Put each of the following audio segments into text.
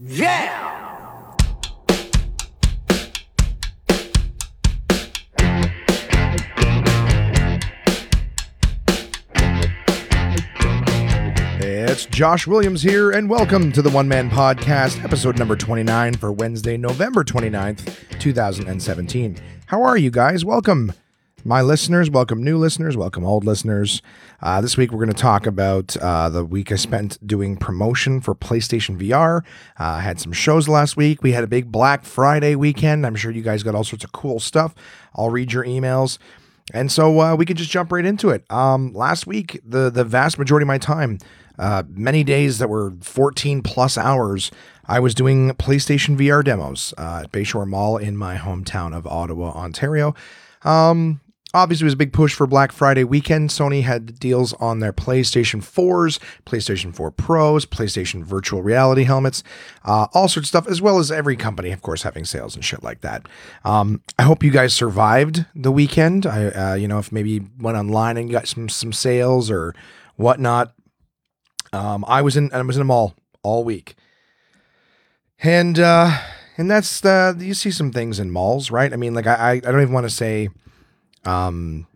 Yeah! It's Josh Williams here, and welcome to the One Man Podcast, episode number 29 for Wednesday, November 29th, 2017. How are you guys? Welcome, my listeners. Welcome, new listeners. Welcome, old listeners. Uh, this week, we're going to talk about uh, the week I spent doing promotion for PlayStation VR. Uh, I had some shows last week. We had a big Black Friday weekend. I'm sure you guys got all sorts of cool stuff. I'll read your emails. And so uh, we could just jump right into it. Um, last week, the the vast majority of my time, uh, many days that were 14 plus hours, I was doing PlayStation VR demos uh, at Bayshore Mall in my hometown of Ottawa, Ontario. Um, obviously, it was a big push for Black Friday weekend. Sony had deals on their PlayStation 4s, PlayStation 4 Pros, PlayStation virtual reality helmets, uh, all sorts of stuff, as well as every company, of course, having sales and shit like that. Um, I hope you guys survived the weekend. I, uh, you know, if maybe went online and got some some sales or whatnot. Um, I was in I was in a mall all week, and uh, and that's the you see some things in malls, right? I mean, like I, I don't even want to say, um,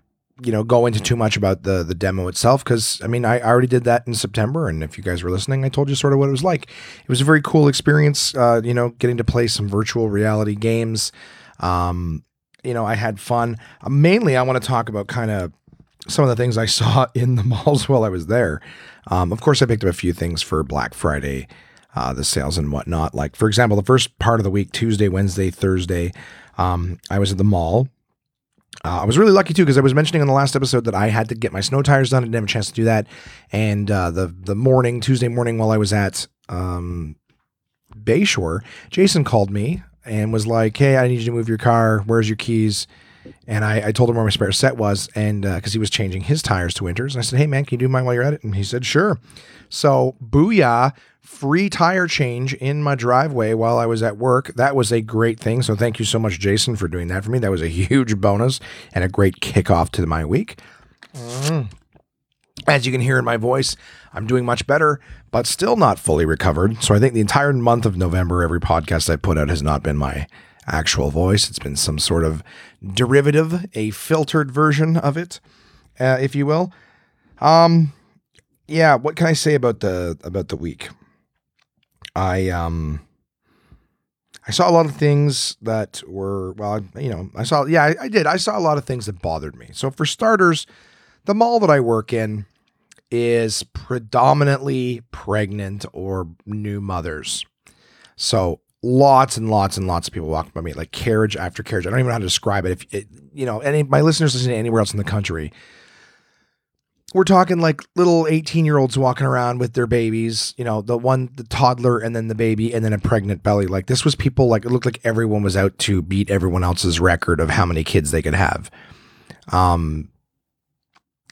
you know, go into too much about the the demo itself because I mean I, I already did that in September, and if you guys were listening, I told you sort of what it was like. It was a very cool experience, uh, you know, getting to play some virtual reality games. Um, you know, I had fun. Uh, mainly, I want to talk about kind of some of the things I saw in the malls while I was there. Um, of course, I picked up a few things for Black Friday, uh, the sales and whatnot. Like, for example, the first part of the week, Tuesday, Wednesday, Thursday, um, I was at the mall. Uh, I was really lucky too because I was mentioning in the last episode that I had to get my snow tires done. I didn't have a chance to do that. And uh, the the morning, Tuesday morning, while I was at um, Bayshore, Jason called me and was like, "Hey, I need you to move your car. Where's your keys?" And I, I told him where my spare set was, and because he was changing his tires to winters, and I said, "Hey, man, can you do mine while you're at it?" And he said, "Sure." So, booyah! Free tire change in my driveway while I was at work. That was a great thing. So, thank you so much, Jason, for doing that for me. That was a huge bonus and a great kickoff to my week. Mm. As you can hear in my voice, I'm doing much better, but still not fully recovered. So I think the entire month of November, every podcast I put out has not been my actual voice. It's been some sort of derivative, a filtered version of it, uh, if you will. Um, yeah. What can I say about the about the week? I um. I saw a lot of things that were well, you know, I saw yeah, I, I did. I saw a lot of things that bothered me. So for starters, the mall that I work in is predominantly pregnant or new mothers. So lots and lots and lots of people walk by me, like carriage after carriage. I don't even know how to describe it. If it, you know, any my listeners listening anywhere else in the country, we're talking like little 18 year olds walking around with their babies, you know, the one, the toddler, and then the baby, and then a pregnant belly. Like this was people like it looked like everyone was out to beat everyone else's record of how many kids they could have. Um,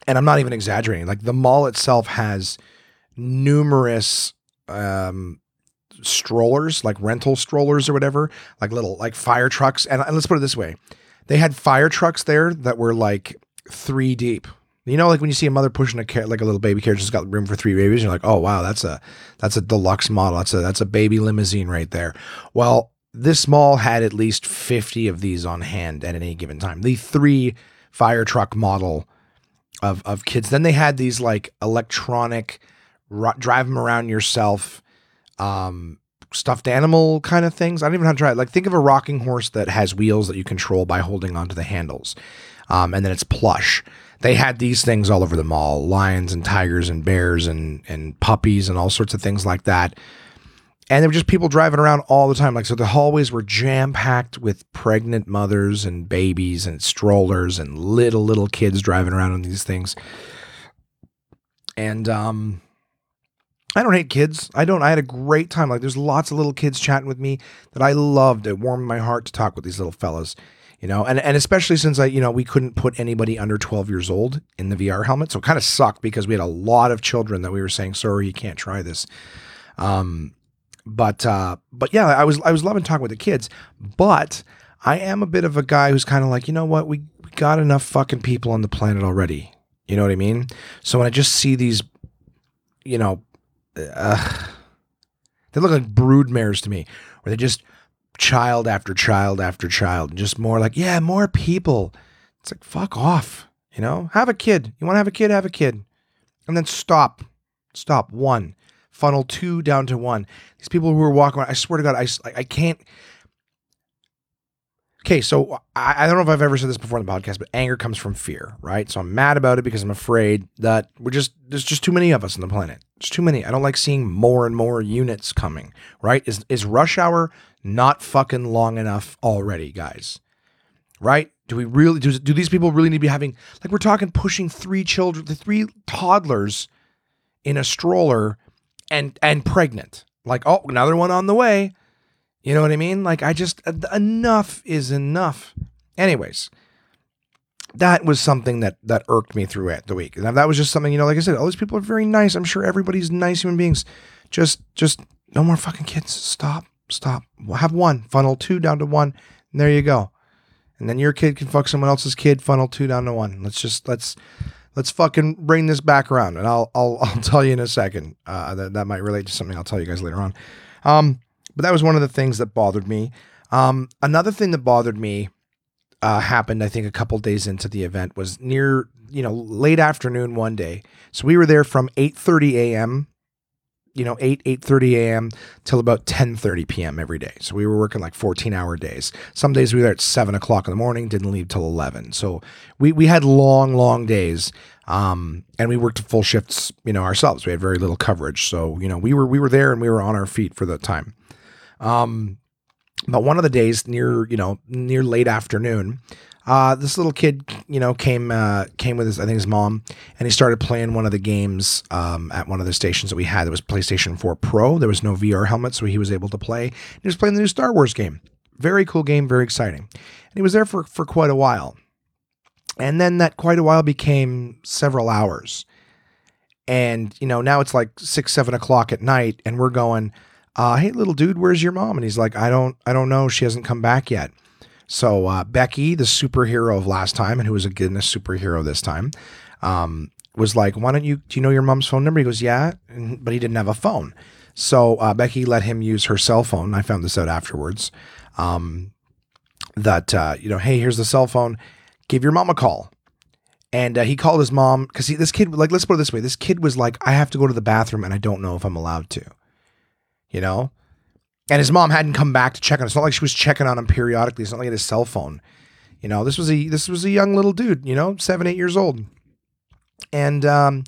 and I'm not even exaggerating. Like the mall itself has numerous um strollers, like rental strollers or whatever, like little like fire trucks. And, and let's put it this way: they had fire trucks there that were like three deep. You know, like when you see a mother pushing a car- like a little baby carriage that's got room for three babies, you're like, oh wow, that's a that's a deluxe model. That's a that's a baby limousine right there. Well, this mall had at least 50 of these on hand at any given time. The three fire truck model of of kids. Then they had these like electronic ro- drive them around yourself um stuffed animal kind of things. I don't even know how to try it. Like think of a rocking horse that has wheels that you control by holding onto the handles. Um, and then it's plush. They had these things all over the mall, lions and tigers and bears and and puppies and all sorts of things like that. And there were just people driving around all the time. Like so the hallways were jam packed with pregnant mothers and babies and strollers and little little kids driving around on these things. And um I don't hate kids. I don't. I had a great time. Like, there's lots of little kids chatting with me that I loved. It warmed my heart to talk with these little fellas, you know. And and especially since I, you know, we couldn't put anybody under 12 years old in the VR helmet, so it kind of sucked because we had a lot of children that we were saying, "Sorry, you can't try this." Um, but uh, but yeah, I was I was loving talking with the kids, but I am a bit of a guy who's kind of like, you know what, we, we got enough fucking people on the planet already. You know what I mean? So when I just see these, you know uh, They look like brood mares to me, where they just child after child after child, and just more like, yeah, more people. It's like, fuck off. You know, have a kid. You want to have a kid? Have a kid. And then stop. Stop. One. Funnel two down to one. These people who are walking around, I swear to God, I, I can't. Okay, so I, I don't know if I've ever said this before in the podcast, but anger comes from fear, right? So I'm mad about it because I'm afraid that we're just, there's just too many of us on the planet. There's too many. I don't like seeing more and more units coming, right? Is, is rush hour not fucking long enough already, guys? Right? Do we really do, do these people really need to be having like we're talking pushing three children, the three toddlers in a stroller and and pregnant. Like, oh, another one on the way. You know what I mean? Like I just enough is enough. Anyways, that was something that that irked me throughout the week. And that was just something, you know, like I said, all these people are very nice. I'm sure everybody's nice human beings. Just just no more fucking kids. Stop. Stop. Have one. Funnel two down to one. And there you go and then your kid can fuck someone else's kid, funnel two down to one. Let's just let's let's fucking bring this back around, and I'll I'll I'll tell you in a second. Uh, that that might relate to something I'll tell you guys later on. Um, but that was one of the things that bothered me. Um, another thing that bothered me uh, happened, I think, a couple days into the event was near you know late afternoon one day. So we were there from eight thirty a.m you know 8 8.30 a.m till about 10.30 p.m every day. So we were working like 14 hour days. Some days we were there at 7 o'clock in the morning didn't leave till 11 so we, we had long long days um, and we worked full shifts you know ourselves. We had very little coverage. So you know we were we were there and we were on our feet for the time um, but one of the days near you know near late afternoon uh, this little kid, you know, came uh, came with his I think his mom, and he started playing one of the games um, at one of the stations that we had. It was PlayStation 4 Pro. There was no VR helmet, so he was able to play. He was playing the new Star Wars game. Very cool game, very exciting. And he was there for for quite a while, and then that quite a while became several hours. And you know, now it's like six, seven o'clock at night, and we're going, uh, "Hey, little dude, where's your mom?" And he's like, "I don't, I don't know. She hasn't come back yet." So uh, Becky, the superhero of last time, and who was a goodness superhero this time, um, was like, "Why don't you? Do you know your mom's phone number?" He goes, "Yeah," but he didn't have a phone. So uh, Becky let him use her cell phone. I found this out afterwards. Um, that uh, you know, hey, here's the cell phone. Give your mom a call. And uh, he called his mom because this kid, like, let's put it this way: this kid was like, "I have to go to the bathroom, and I don't know if I'm allowed to." You know, and his mom hadn't come back to check on him. It's not like she was checking on him periodically. It's not like he had his cell phone. You know, this was a this was a young little dude, you know, seven, eight years old. And um,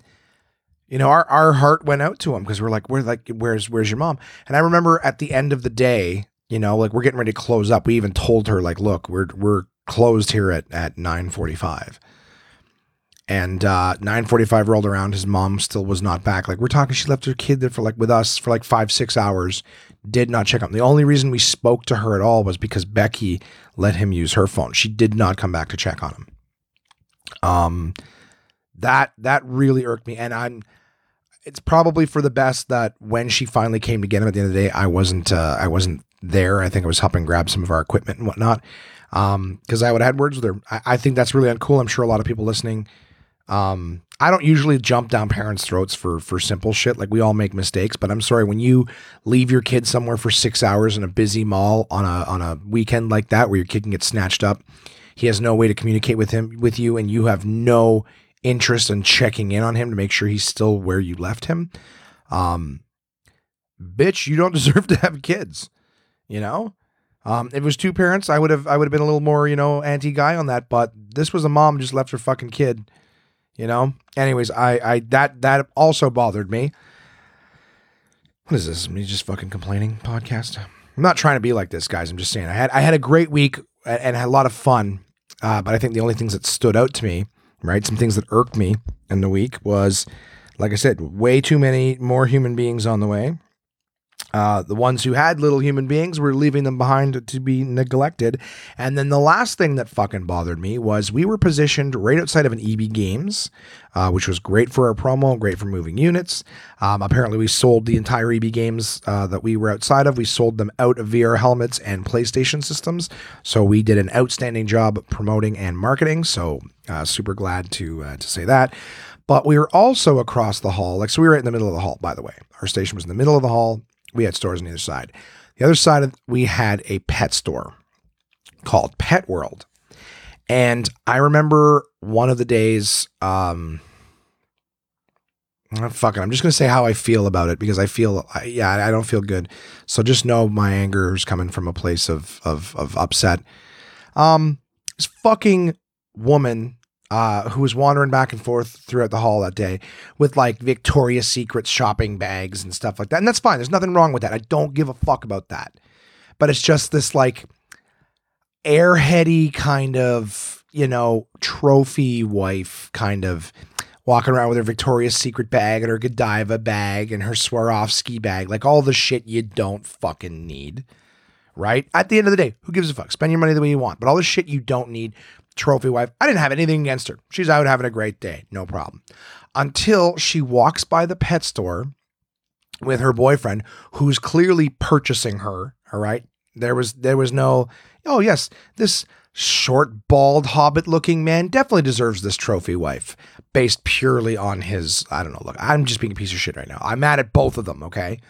you know, our, our heart went out to him because we're like, we're like, where's where's your mom? And I remember at the end of the day, you know, like we're getting ready to close up. We even told her, like, look, we're we're closed here at at 945. And uh 945 rolled around, his mom still was not back. Like we're talking, she left her kid there for like with us for like five, six hours did not check on. The only reason we spoke to her at all was because Becky let him use her phone. She did not come back to check on him. Um, that that really irked me, and I'm. It's probably for the best that when she finally came to get him at the end of the day, I wasn't. Uh, I wasn't there. I think I was helping grab some of our equipment and whatnot. Um, because I would have had words with her. I, I think that's really uncool. I'm sure a lot of people listening um, I don't usually jump down parents' throats for for simple shit. Like we all make mistakes, but I'm sorry when you leave your kid somewhere for six hours in a busy mall on a on a weekend like that, where your kid can get snatched up. He has no way to communicate with him with you, and you have no interest in checking in on him to make sure he's still where you left him. Um, bitch, you don't deserve to have kids. You know, um, if it was two parents, I would have I would have been a little more you know anti guy on that. But this was a mom just left her fucking kid you know. Anyways, I I that that also bothered me. What is this? Me just fucking complaining podcast. I'm not trying to be like this, guys. I'm just saying I had I had a great week and had a lot of fun. Uh, but I think the only things that stood out to me, right, some things that irked me in the week was, like I said, way too many more human beings on the way. Uh, the ones who had little human beings were leaving them behind to be neglected. And then the last thing that fucking bothered me was we were positioned right outside of an EB Games, uh, which was great for our promo, great for moving units. Um, apparently, we sold the entire EB Games uh, that we were outside of. We sold them out of VR helmets and PlayStation systems. So we did an outstanding job promoting and marketing. So uh, super glad to uh, to say that. But we were also across the hall, like so we were right in the middle of the hall. By the way, our station was in the middle of the hall we had stores on either side. The other side of we had a pet store called Pet World. And I remember one of the days, um, oh, fuck it, I'm just gonna say how I feel about it because I feel, I, yeah, I don't feel good. So just know my anger is coming from a place of of of upset. Um, this fucking woman uh, who was wandering back and forth throughout the hall that day with like Victoria's Secret shopping bags and stuff like that. And that's fine. There's nothing wrong with that. I don't give a fuck about that. But it's just this like airheady kind of, you know, trophy wife kind of walking around with her Victoria's Secret bag and her Godiva bag and her Swarovski bag, like all the shit you don't fucking need. Right? At the end of the day, who gives a fuck? Spend your money the way you want. But all the shit you don't need, trophy wife. I didn't have anything against her. She's out having a great day, no problem. Until she walks by the pet store with her boyfriend, who's clearly purchasing her. All right, there was there was no. Oh yes, this short, bald, hobbit-looking man definitely deserves this trophy wife, based purely on his. I don't know. Look, I'm just being a piece of shit right now. I'm mad at both of them. Okay.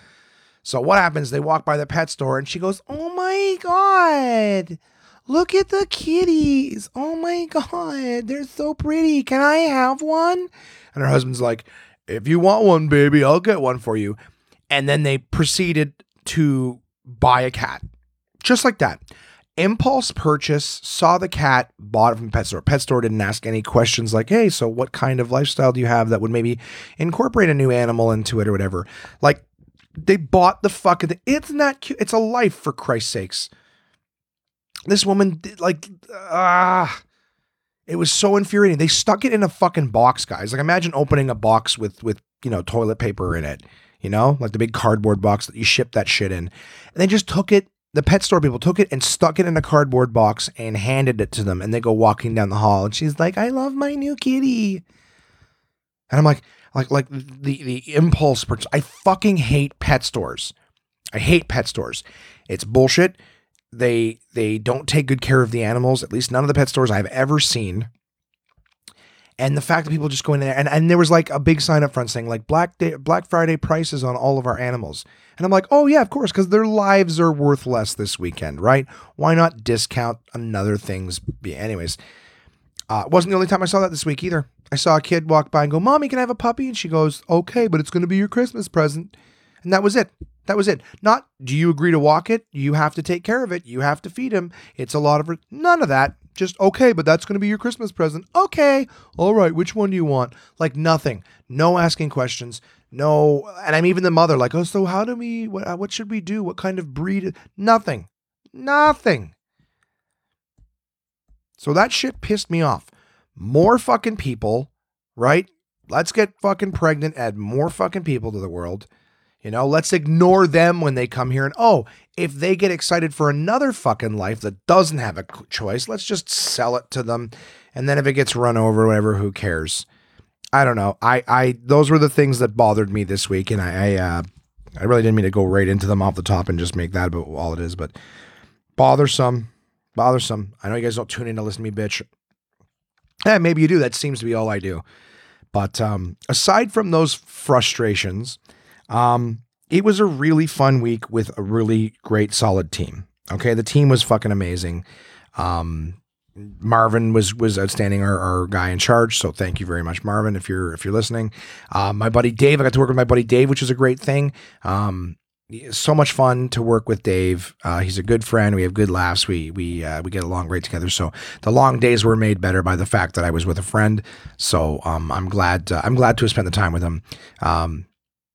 So what happens? They walk by the pet store and she goes, "Oh my god." Look at the kitties. Oh my God. They're so pretty. Can I have one? And her husband's like, If you want one, baby, I'll get one for you. And then they proceeded to buy a cat. Just like that. Impulse purchase, saw the cat, bought it from pet store. Pet store didn't ask any questions like, hey, so what kind of lifestyle do you have that would maybe incorporate a new animal into it or whatever? Like, they bought the fucking thing. It's not cute. It's a life, for Christ's sakes. This woman, like, ah. Uh, it was so infuriating. They stuck it in a fucking box, guys. Like imagine opening a box with with, you know, toilet paper in it, you know? Like the big cardboard box that you ship that shit in. And they just took it, the pet store people took it and stuck it in a cardboard box and handed it to them and they go walking down the hall and she's like, "I love my new kitty." And I'm like, like like the the impulse purchase. I fucking hate pet stores. I hate pet stores. It's bullshit. They they don't take good care of the animals. At least none of the pet stores I've ever seen. And the fact that people just go in there and, and there was like a big sign up front saying like Black Day Black Friday prices on all of our animals. And I'm like, oh yeah, of course, because their lives are worth less this weekend, right? Why not discount another things? Anyways, uh, wasn't the only time I saw that this week either. I saw a kid walk by and go, "Mommy, can I have a puppy?" And she goes, "Okay, but it's going to be your Christmas present." And that was it. That was it. Not do you agree to walk it? You have to take care of it. You have to feed him. It's a lot of none of that. Just okay, but that's going to be your Christmas present. Okay. All right, which one do you want? Like nothing. No asking questions. No, and I'm even the mother like, "Oh, so how do we what uh, what should we do? What kind of breed?" Nothing. Nothing. So that shit pissed me off. More fucking people, right? Let's get fucking pregnant, add more fucking people to the world you know, let's ignore them when they come here. And oh, if they get excited for another fucking life that doesn't have a choice, let's just sell it to them. And then if it gets run over, whatever, who cares? I don't know. I, I, those were the things that bothered me this week, and I, I, uh, I really didn't mean to go right into them off the top and just make that about all it is, but bothersome, bothersome. I know you guys don't tune in to listen to me, bitch. Yeah, maybe you do. That seems to be all I do. But um, aside from those frustrations, um, it was a really fun week with a really great, solid team. Okay, the team was fucking amazing. Um, Marvin was was outstanding, our, our guy in charge. So thank you very much, Marvin, if you're if you're listening. Uh, my buddy Dave, I got to work with my buddy Dave, which was a great thing. Um, so much fun to work with Dave. Uh, he's a good friend. We have good laughs. We we uh, we get along great together. So the long days were made better by the fact that I was with a friend. So um, I'm glad uh, I'm glad to have spent the time with him. Um,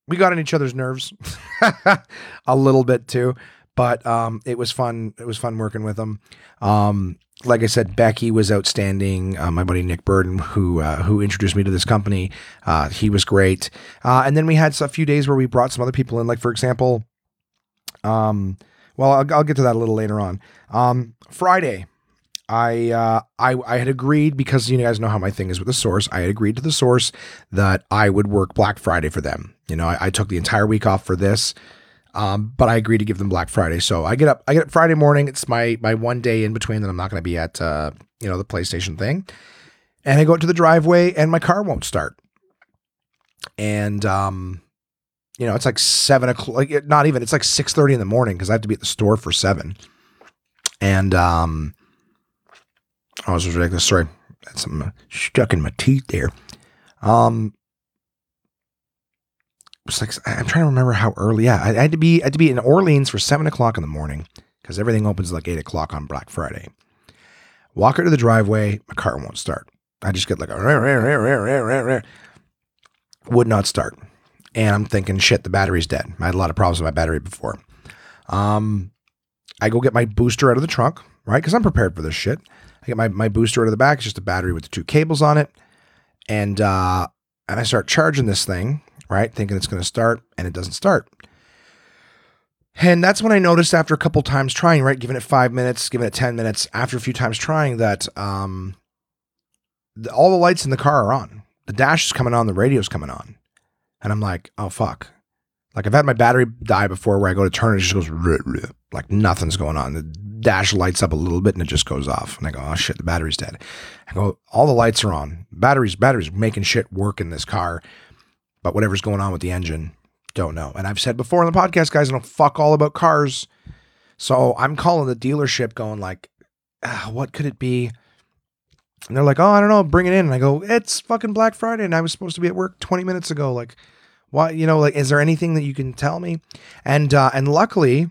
we got on each other's nerves a little bit too, but um, it was fun. It was fun working with them. Um, like I said, Becky was outstanding. Uh, my buddy Nick Burden, who uh, who introduced me to this company, uh, he was great. Uh, and then we had a few days where we brought some other people in. Like for example, um, well, I'll, I'll get to that a little later on. Um, Friday, I uh, I I had agreed because you guys know how my thing is with the source. I had agreed to the source that I would work Black Friday for them. You know, I, I took the entire week off for this, um, but I agreed to give them Black Friday. So I get up I get up Friday morning. It's my my one day in between that I'm not going to be at uh, you know the PlayStation thing, and I go out to the driveway and my car won't start, and um, you know, it's like seven o'clock, like not even, it's like 6.30 in the morning because I have to be at the store for seven. And, um, oh, this was ridiculous. Sorry. That's some stuck in my teeth there. Um, it's like, I'm trying to remember how early. Yeah. I, I had to be, I had to be in Orleans for seven o'clock in the morning because everything opens like eight o'clock on Black Friday. Walk out to the driveway, my car won't start. I just get like a would not start. And I'm thinking, shit, the battery's dead. I had a lot of problems with my battery before. Um, I go get my booster out of the trunk, right? Because I'm prepared for this shit. I get my, my booster out of the back. It's just a battery with the two cables on it. And uh, and I start charging this thing, right? Thinking it's going to start, and it doesn't start. And that's when I noticed after a couple times trying, right, giving it five minutes, giving it 10 minutes, after a few times trying that um, the, all the lights in the car are on. The dash is coming on, the radio's coming on. And I'm like, oh, fuck. Like I've had my battery die before where I go to turn it, it just goes like nothing's going on. The dash lights up a little bit and it just goes off. And I go, oh shit, the battery's dead. I go, all the lights are on. Batteries, batteries making shit work in this car. But whatever's going on with the engine, don't know. And I've said before in the podcast, guys, I don't fuck all about cars. So I'm calling the dealership going like, ah, what could it be? And they're like, oh, I don't know, bring it in. And I go, it's fucking Black Friday and I was supposed to be at work 20 minutes ago. Like, why, you know, like, is there anything that you can tell me? And, uh, and luckily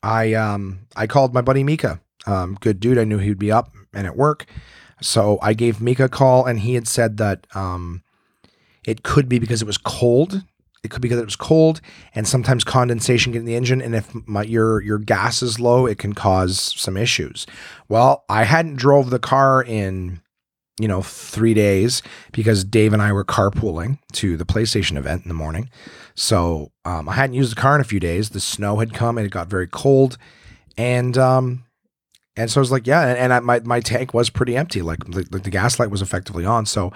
I, um, I called my buddy Mika, um, good dude. I knew he'd be up and at work. So I gave Mika a call and he had said that, um, it could be because it was cold. It could be because it was cold and sometimes condensation get in the engine. And if my, your your gas is low, it can cause some issues. Well, I hadn't drove the car in you know, three days because Dave and I were carpooling to the PlayStation event in the morning. So um, I hadn't used the car in a few days. The snow had come and it got very cold, and um, and so I was like, yeah, and, and I, my my tank was pretty empty. Like, like the gas light was effectively on. So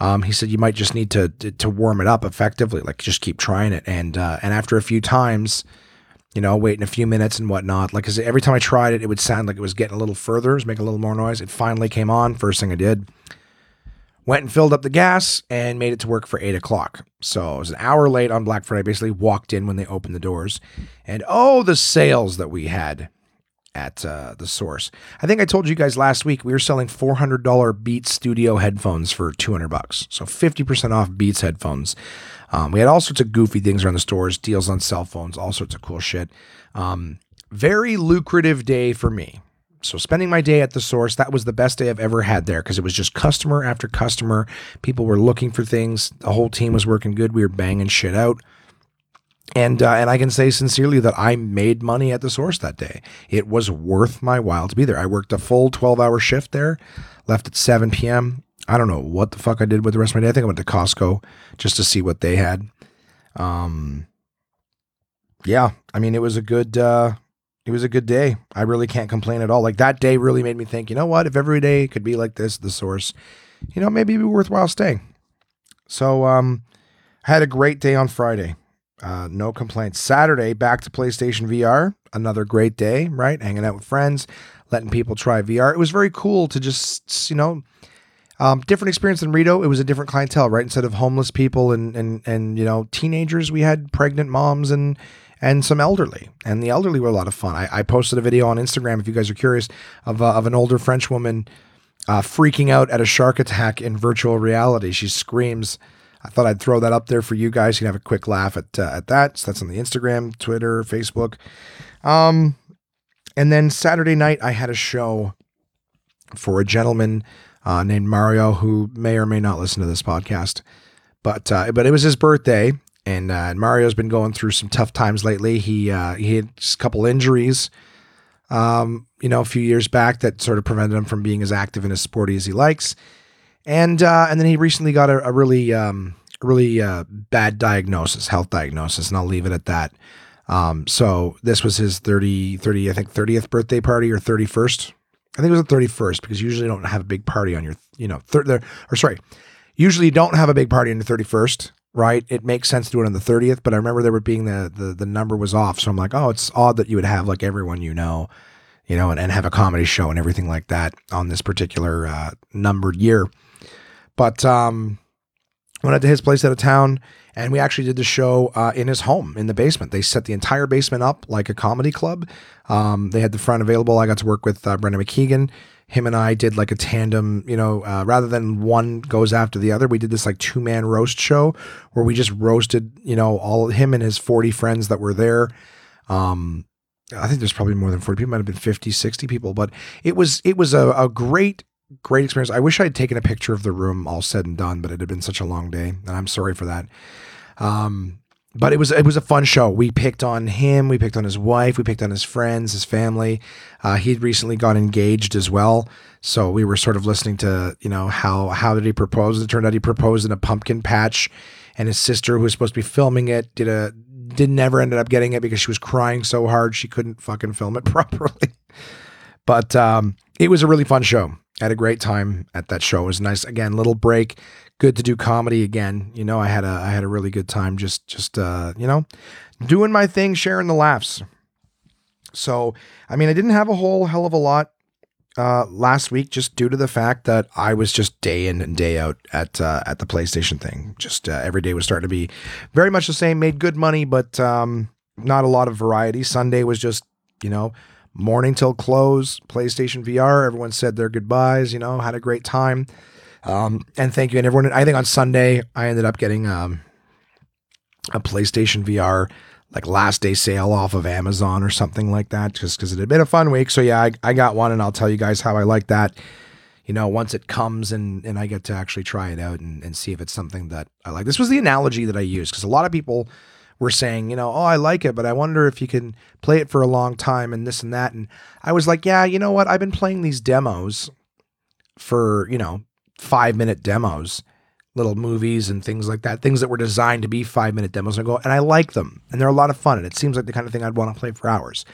um, he said you might just need to, to, warm it up effectively. Like just keep trying it. And uh, and after a few times, you know, waiting a few minutes and whatnot. Like, cause every time I tried it, it would sound like it was getting a little further, it was making a little more noise. It finally came on. First thing I did, went and filled up the gas and made it to work for eight o'clock. So it was an hour late on Black Friday. Basically, walked in when they opened the doors, and oh, the sales that we had at uh, the source. I think I told you guys last week we were selling $400 Beats Studio headphones for 200 bucks. So 50% off Beats headphones. Um, we had all sorts of goofy things around the stores, deals on cell phones, all sorts of cool shit. Um, very lucrative day for me. So spending my day at the source, that was the best day I've ever had there because it was just customer after customer. People were looking for things. The whole team was working good. We were banging shit out. And uh, and I can say sincerely that I made money at the source that day. It was worth my while to be there. I worked a full 12 hour shift there, left at 7 p.m. I don't know what the fuck I did with the rest of my day. I think I went to Costco just to see what they had. Um, yeah, I mean it was a good uh, it was a good day. I really can't complain at all. Like that day really made me think. You know what? If every day could be like this, the source, you know, maybe it'd be worthwhile staying. So um, I had a great day on Friday. Uh, no complaints. Saturday, back to PlayStation VR. Another great day, right? Hanging out with friends, letting people try VR. It was very cool to just, you know, um, different experience than Rideau. It was a different clientele, right? Instead of homeless people and and and you know teenagers, we had pregnant moms and and some elderly. And the elderly were a lot of fun. I, I posted a video on Instagram if you guys are curious of uh, of an older French woman uh, freaking out at a shark attack in virtual reality. She screams I thought I'd throw that up there for you guys. You can have a quick laugh at uh, at that. So that's on the Instagram, Twitter, Facebook. Um, and then Saturday night, I had a show for a gentleman uh, named Mario who may or may not listen to this podcast, but uh, but it was his birthday, and uh, Mario's been going through some tough times lately. He uh, he had a couple injuries, um, you know, a few years back that sort of prevented him from being as active and as sporty as he likes and uh, and then he recently got a, a really um, really uh, bad diagnosis, health diagnosis, and I'll leave it at that. Um, so this was his 30, 30, I think 30th birthday party or 31st. I think it was the 31st because you usually don't have a big party on your, you know, thir- or sorry, usually don't have a big party on the 31st, right? It makes sense to do it on the 30th, but I remember there were being the, the, the number was off. So I'm like, oh, it's odd that you would have like everyone you know, you know, and, and have a comedy show and everything like that on this particular uh, numbered year. But um, went out to his place out of town, and we actually did the show uh, in his home in the basement. They set the entire basement up like a comedy club. Um, they had the front available. I got to work with uh, Brendan McKeegan. Him and I did like a tandem, you know, uh, rather than one goes after the other, we did this like two man roast show where we just roasted, you know, all him and his 40 friends that were there. Um, I think there's probably more than 40 people, might have been 50, 60 people, but it was, it was a, a great, great experience. I wish I had taken a picture of the room all said and done, but it had been such a long day and I'm sorry for that. Um, but it was it was a fun show. We picked on him, we picked on his wife, we picked on his friends, his family. Uh, he'd recently got engaged as well, so we were sort of listening to you know how how did he propose? It turned out he proposed in a pumpkin patch, and his sister, who was supposed to be filming it, did a did never ended up getting it because she was crying so hard she couldn't fucking film it properly. but um, it was a really fun show. Had a great time at that show. It was nice. Again, little break good to do comedy again. You know, I had a I had a really good time just just uh, you know, doing my thing, sharing the laughs. So, I mean, I didn't have a whole hell of a lot uh, last week just due to the fact that I was just day in and day out at uh, at the PlayStation thing. Just uh, every day was starting to be very much the same. Made good money, but um, not a lot of variety. Sunday was just you know morning till close. PlayStation VR. Everyone said their goodbyes. You know, had a great time. Um, and thank you. And everyone, I think on Sunday, I ended up getting um, a PlayStation VR like last day sale off of Amazon or something like that, just because it had been a fun week. So yeah, I, I got one and I'll tell you guys how I like that. You know, once it comes and, and I get to actually try it out and, and see if it's something that I like. This was the analogy that I used because a lot of people were saying, you know, oh, I like it, but I wonder if you can play it for a long time and this and that. And I was like, yeah, you know what? I've been playing these demos for, you know, five minute demos, little movies and things like that, things that were designed to be five minute demos. And I go, and I like them, and they're a lot of fun, and it seems like the kind of thing I'd want to play for hours.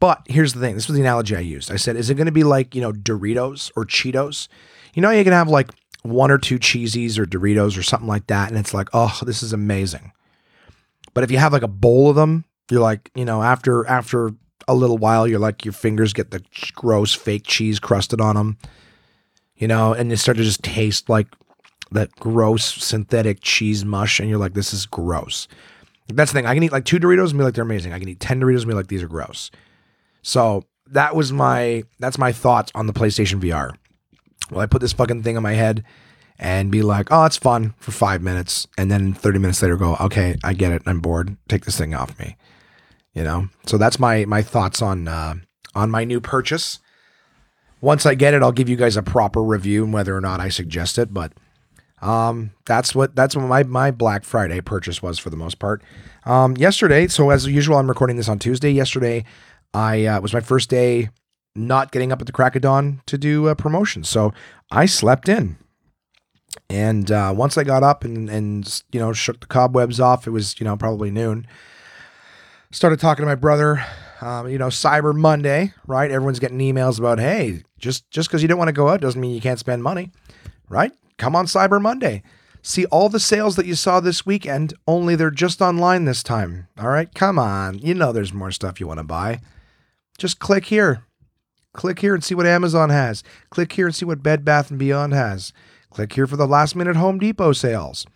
But here's the thing: this was the analogy I used. I said, is it going to be like you know Doritos or Cheetos? You know, you can have like one or two cheesies or Doritos or something like that, and it's like, oh, this is amazing. But if you have like a bowl of them, you're like, you know, after after a little while, you're like, your fingers get the gross fake cheese crusted on them you know, and you start to just taste like that gross synthetic cheese mush, and you're like, this is gross. That's the thing. I can eat like two Doritos and be like, they're amazing. I can eat 10 Doritos and be like, these are gross. So that was my, that's my thoughts on the PlayStation VR. Well, I put this fucking thing on my head and be like, oh, it's fun for five minutes. And then 30 minutes later go, okay, I get it. I'm bored. Take this thing off me. You know? So that's my, my thoughts on, uh, on my new purchase. Once I get it, I'll give you guys a proper review and whether or not I suggest it. But um, that's what that's what my my Black Friday purchase was for the most part. Um, yesterday, so as usual, I'm recording this on Tuesday. Yesterday, I uh, was my first day not getting up at the crack of dawn to do a promotion, so I slept in. And uh, once I got up and and you know shook the cobwebs off, it was you know probably noon. Started talking to my brother um, you know, Cyber Monday, right? Everyone's getting emails about, hey, just just because you don't want to go out doesn't mean you can't spend money, right? Come on Cyber Monday. See all the sales that you saw this weekend, only they're just online this time. All right, come on. You know there's more stuff you want to buy. Just click here. Click here and see what Amazon has. Click here and see what Bed Bath and Beyond has. Click here for the last minute Home Depot sales.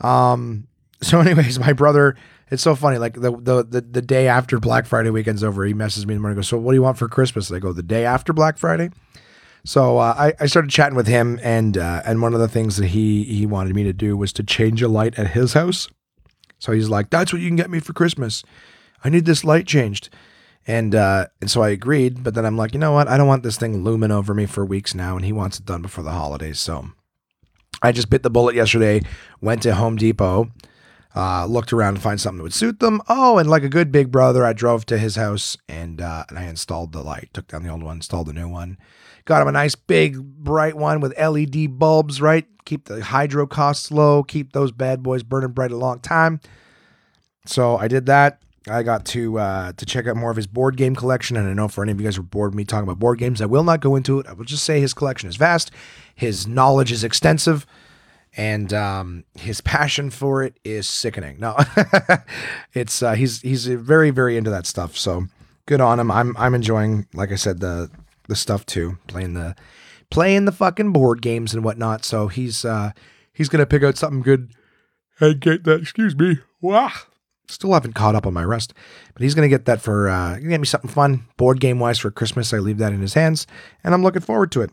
Um, so, anyways, my brother it's so funny. Like the, the the the day after Black Friday weekend's over, he messes me in the morning. Goes, so what do you want for Christmas? And I go, the day after Black Friday. So uh, I, I started chatting with him, and uh, and one of the things that he he wanted me to do was to change a light at his house. So he's like, "That's what you can get me for Christmas. I need this light changed." And uh, and so I agreed, but then I'm like, you know what? I don't want this thing looming over me for weeks now, and he wants it done before the holidays. So I just bit the bullet yesterday. Went to Home Depot uh, looked around to find something that would suit them. Oh, and like a good big brother, I drove to his house and uh, and I installed the light. Took down the old one, installed the new one. Got him a nice big bright one with LED bulbs. Right, keep the hydro costs low. Keep those bad boys burning bright a long time. So I did that. I got to uh, to check out more of his board game collection, and I know for any of you guys who are bored of me talking about board games, I will not go into it. I will just say his collection is vast, his knowledge is extensive and um, his passion for it is sickening. No, it's uh, he's he's very very into that stuff. So good on him. I'm I'm enjoying, like I said, the the stuff too, playing the playing the fucking board games and whatnot. So he's uh, he's gonna pick out something good and get that. Excuse me. Still haven't caught up on my rest, but he's going to get that for, uh, gonna get me something fun, board game wise for Christmas. I leave that in his hands, and I'm looking forward to it.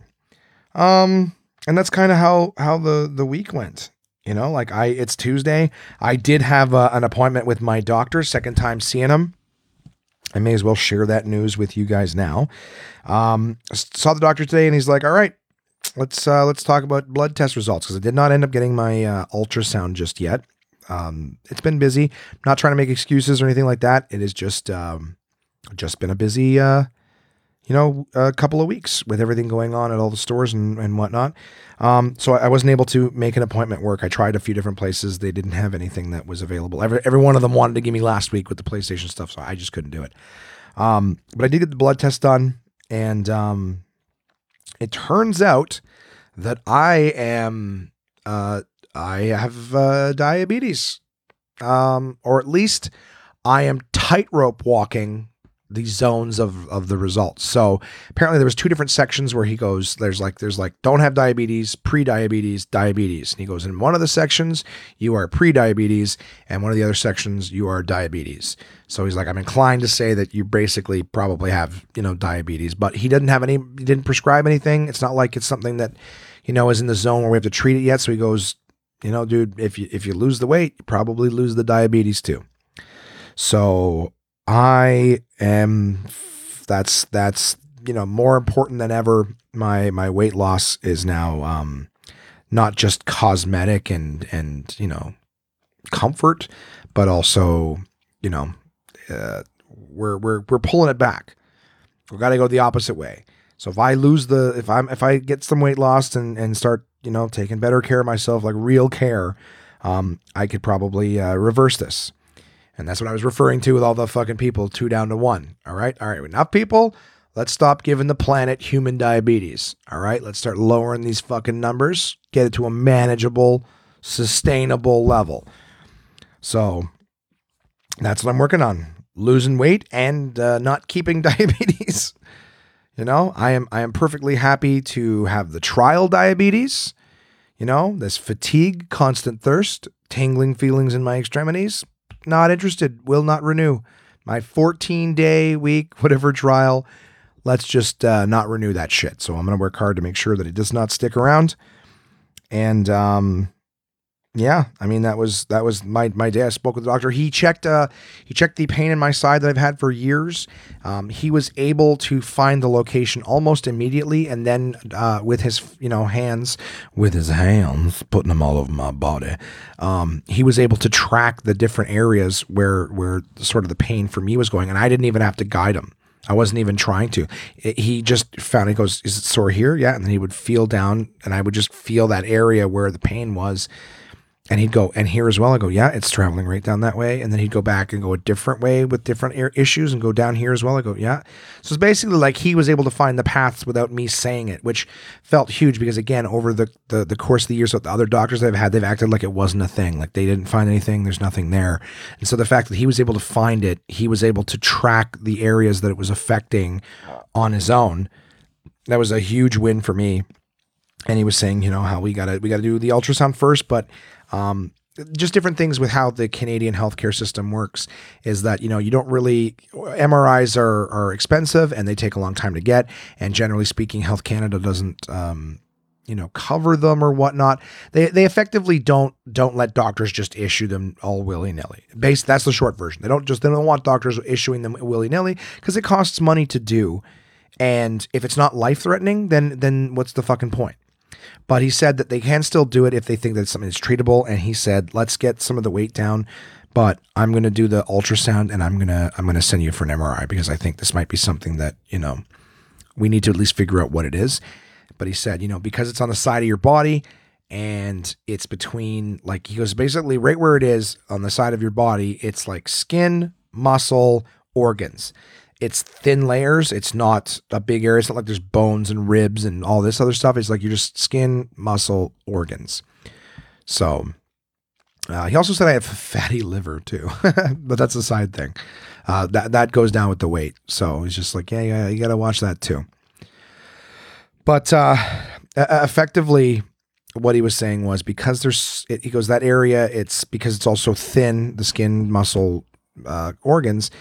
Um, and that's kind of how how the the week went. You know, like I, it's Tuesday. I did have uh, an appointment with my doctor, second time seeing him. I may as well share that news with you guys now. Um, saw the doctor today, and he's like, "All right, let's uh, let's talk about blood test results because I did not end up getting my uh, ultrasound just yet. Um, it's been busy. I'm not trying to make excuses or anything like that. It has just um, just been a busy, uh, you know, a couple of weeks with everything going on at all the stores and, and whatnot. Um, so I wasn't able to make an appointment work. I tried a few different places. They didn't have anything that was available. Every, every one of them wanted to give me last week with the PlayStation stuff, so I just couldn't do it. Um, but I did get the blood test done, and um, it turns out that I am uh, I have uh, diabetes, um, or at least I am tightrope walking the zones of of the results. So apparently there was two different sections where he goes there's like there's like don't have diabetes, pre-diabetes, diabetes. And he goes in one of the sections you are pre-diabetes and one of the other sections you are diabetes. So he's like I'm inclined to say that you basically probably have, you know, diabetes, but he didn't have any he didn't prescribe anything. It's not like it's something that you know is in the zone where we have to treat it yet. So he goes, you know, dude, if you if you lose the weight, you probably lose the diabetes too. So I am that's that's you know more important than ever. My my weight loss is now um, not just cosmetic and and you know comfort, but also you know uh, we're we're we're pulling it back. We got to go the opposite way. So if I lose the if I'm if I get some weight loss and and start you know taking better care of myself like real care, um, I could probably uh, reverse this. And that's what I was referring to with all the fucking people, two down to one. All right. All right. Enough people. Let's stop giving the planet human diabetes. All right. Let's start lowering these fucking numbers, get it to a manageable, sustainable level. So that's what I'm working on losing weight and uh, not keeping diabetes. You know, I am I am perfectly happy to have the trial diabetes. You know, this fatigue, constant thirst, tingling feelings in my extremities. Not interested. Will not renew. My 14 day week, whatever trial. Let's just uh, not renew that shit. So I'm to work hard to make sure that it does not stick around. And um, yeah, I mean that was that was my my day. I spoke with the doctor. He checked uh he checked the pain in my side that I've had for years. Um, he was able to find the location almost immediately, and then uh, with his you know hands, with his hands, putting them all over my body, um, he was able to track the different areas where where sort of the pain for me was going, and I didn't even have to guide him. I wasn't even trying to. It, he just found. He goes, "Is it sore here?" Yeah, and then he would feel down, and I would just feel that area where the pain was and he'd go and here as well. I go, yeah, it's traveling right down that way, and then he'd go back and go a different way with different issues and go down here as well. I go, yeah. So it's basically like he was able to find the paths without me saying it, which felt huge because again, over the the, the course of the years with the other doctors I've had, they've acted like it wasn't a thing, like they didn't find anything. There's nothing there, and so the fact that he was able to find it, he was able to track the areas that it was affecting on his own. That was a huge win for me and he was saying, you know, how we gotta we gotta do the ultrasound first, but um, just different things with how the Canadian healthcare system works is that you know you don't really MRIs are are expensive and they take a long time to get. And generally speaking Health Canada doesn't um, you know cover them or whatnot. They they effectively don't don't let doctors just issue them all willy-nilly. Based that's the short version. They don't just they don't want doctors issuing them willy-nilly because it costs money to do. And if it's not life threatening then then what's the fucking point but he said that they can still do it if they think that something is treatable. And he said, let's get some of the weight down. But I'm going to do the ultrasound and I'm going to I'm going to send you for an MRI because I think this might be something that, you know, we need to at least figure out what it is. But he said, you know, because it's on the side of your body and it's between like he goes basically right where it is on the side of your body, it's like skin, muscle, organs it's thin layers. It's not a big area. It's not like there's bones and ribs and all this other stuff. It's like you're just skin, muscle, organs. So uh, he also said I have fatty liver too, but that's a side thing. Uh, that that goes down with the weight. So he's just like, yeah, yeah, you got to watch that too. But uh, effectively, what he was saying was because there's it, he goes that area it's because it's also thin the skin muscle uh, organs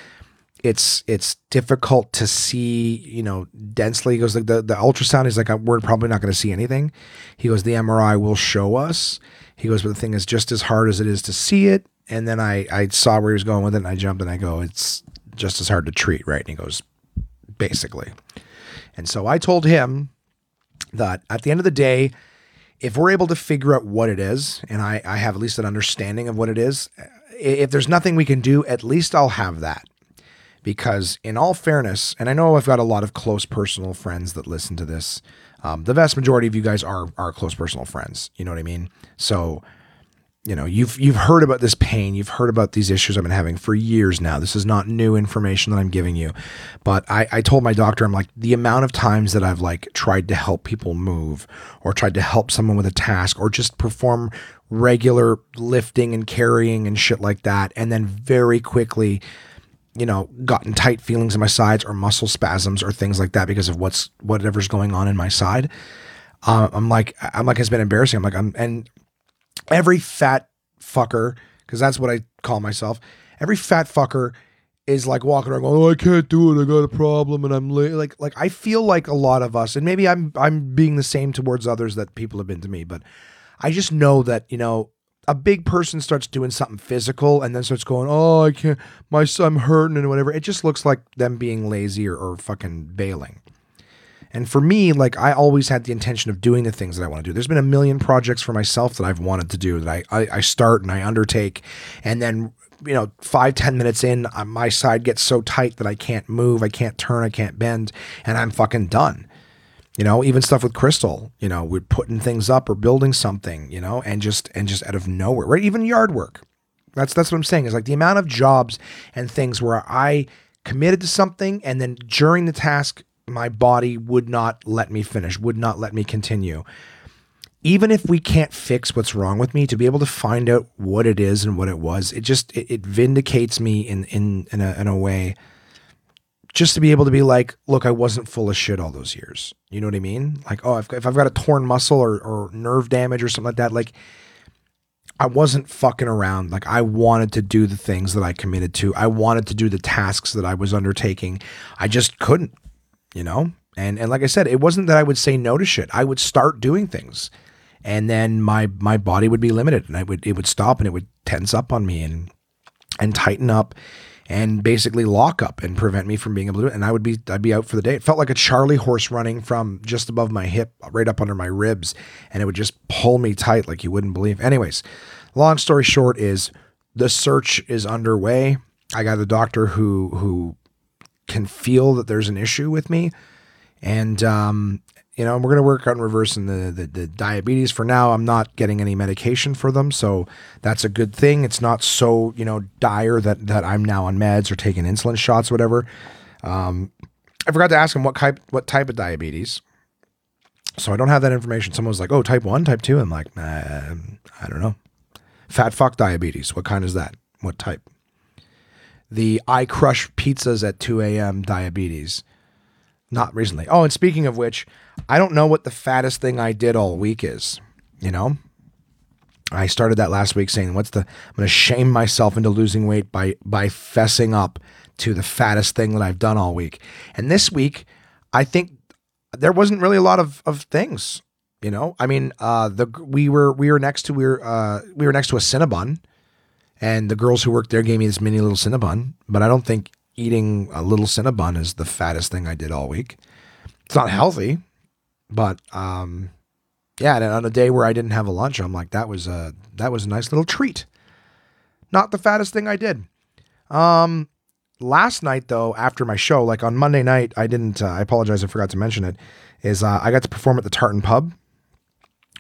it's it's difficult to see you know densely. He goes like the, the ultrasound is like uh, we're probably not going to see anything. He goes the mri will show us. He goes but the thing is just as hard as it is to see it. And then i i saw where he was going with it and i jumped and i go it's just as hard to treat right? And he goes basically. And so i told him that at the end of the day if we're able to figure out what it is and i i have at least an understanding of what it is if there's nothing we can do at least i'll have that because, in all fairness, and I know I've got a lot of close personal friends that listen to this. Um, the vast majority of you guys are are close personal friends. You know what I mean? So, you know, you've you've heard about this pain, you've heard about these issues I've been having for years now. This is not new information that I'm giving you. But I, I told my doctor, I'm like, the amount of times that I've like tried to help people move or tried to help someone with a task or just perform regular lifting and carrying and shit like that, and then very quickly you know, gotten tight feelings in my sides or muscle spasms or things like that because of what's whatever's going on in my side. Uh, I'm like, I'm like, it's been embarrassing. I'm like, I'm, and every fat fucker, because that's what I call myself, every fat fucker is like walking around going, "Oh, I can't do it. I got a problem, and I'm late." Like, like I feel like a lot of us, and maybe I'm I'm being the same towards others that people have been to me, but I just know that you know a big person starts doing something physical and then starts going, "Oh, I can't, my son hurting and whatever," it just looks like them being lazy or, or fucking bailing. And for me, like I always had the intention of doing the things that I want to do. There's been a million projects for myself that I've wanted to do that I, I, I start and I undertake, and then you know, five ten minutes in, uh, my side gets so tight that I can't move, I can't turn, I can't bend, and I'm fucking done. You know, even stuff with Crystal, you know, we're putting things up or building something, you know, and just and just out of nowhere, right? Even yard work. That's that's what I'm saying. Is like the amount of jobs and things where I committed to something and then during the task my body would not let me finish, would not let me continue. Even if we can't fix what's wrong with me, to be able to find out what it is and what it was, it just it, it vindicates me in in in a, in a way just to be able to be like, look, I wasn't full of shit all those years. You know what I mean? Like, oh, if, if I've got a torn muscle or, or nerve damage or something like that, like, I wasn't fucking around. Like, I wanted to do the things that I committed to. I wanted to do the tasks that I was undertaking. I just couldn't, you know? And, and like I said, it wasn't that I would say no to shit. I would start doing things and then my, my body would be limited and I would, it would stop and it would tense up on me and, and tighten up and basically lock up and prevent me from being able to do it. And I would be I'd be out for the day. It felt like a Charlie horse running from just above my hip, right up under my ribs, and it would just pull me tight like you wouldn't believe. Anyways, long story short is the search is underway. I got a doctor who who can feel that there's an issue with me, and um, you know, we're going to work on reversing the, the, the diabetes. For now, I'm not getting any medication for them, so that's a good thing. It's not so you know dire that that I'm now on meds or taking insulin shots, whatever. Um, I forgot to ask him what type what type of diabetes, so I don't have that information. Someone was like, "Oh, type one, type two. I'm like, I don't know. Fat fuck diabetes. What kind is that? What type? The I crush pizzas at 2 a.m. diabetes. Not recently. Oh, and speaking of which, I don't know what the fattest thing I did all week is. You know, I started that last week saying, "What's the? I'm going to shame myself into losing weight by by fessing up to the fattest thing that I've done all week." And this week, I think there wasn't really a lot of of things. You know, I mean, uh, the we were we were next to we were uh, we were next to a Cinnabon, and the girls who worked there gave me this mini little Cinnabon. But I don't think eating a little Cinnabon is the fattest thing I did all week. It's not healthy, but um, yeah. And on a day where I didn't have a lunch, I'm like, that was a that was a nice little treat. Not the fattest thing I did. Um, last night though, after my show, like on Monday night, I didn't. Uh, I apologize, I forgot to mention it. Is uh, I got to perform at the Tartan Pub,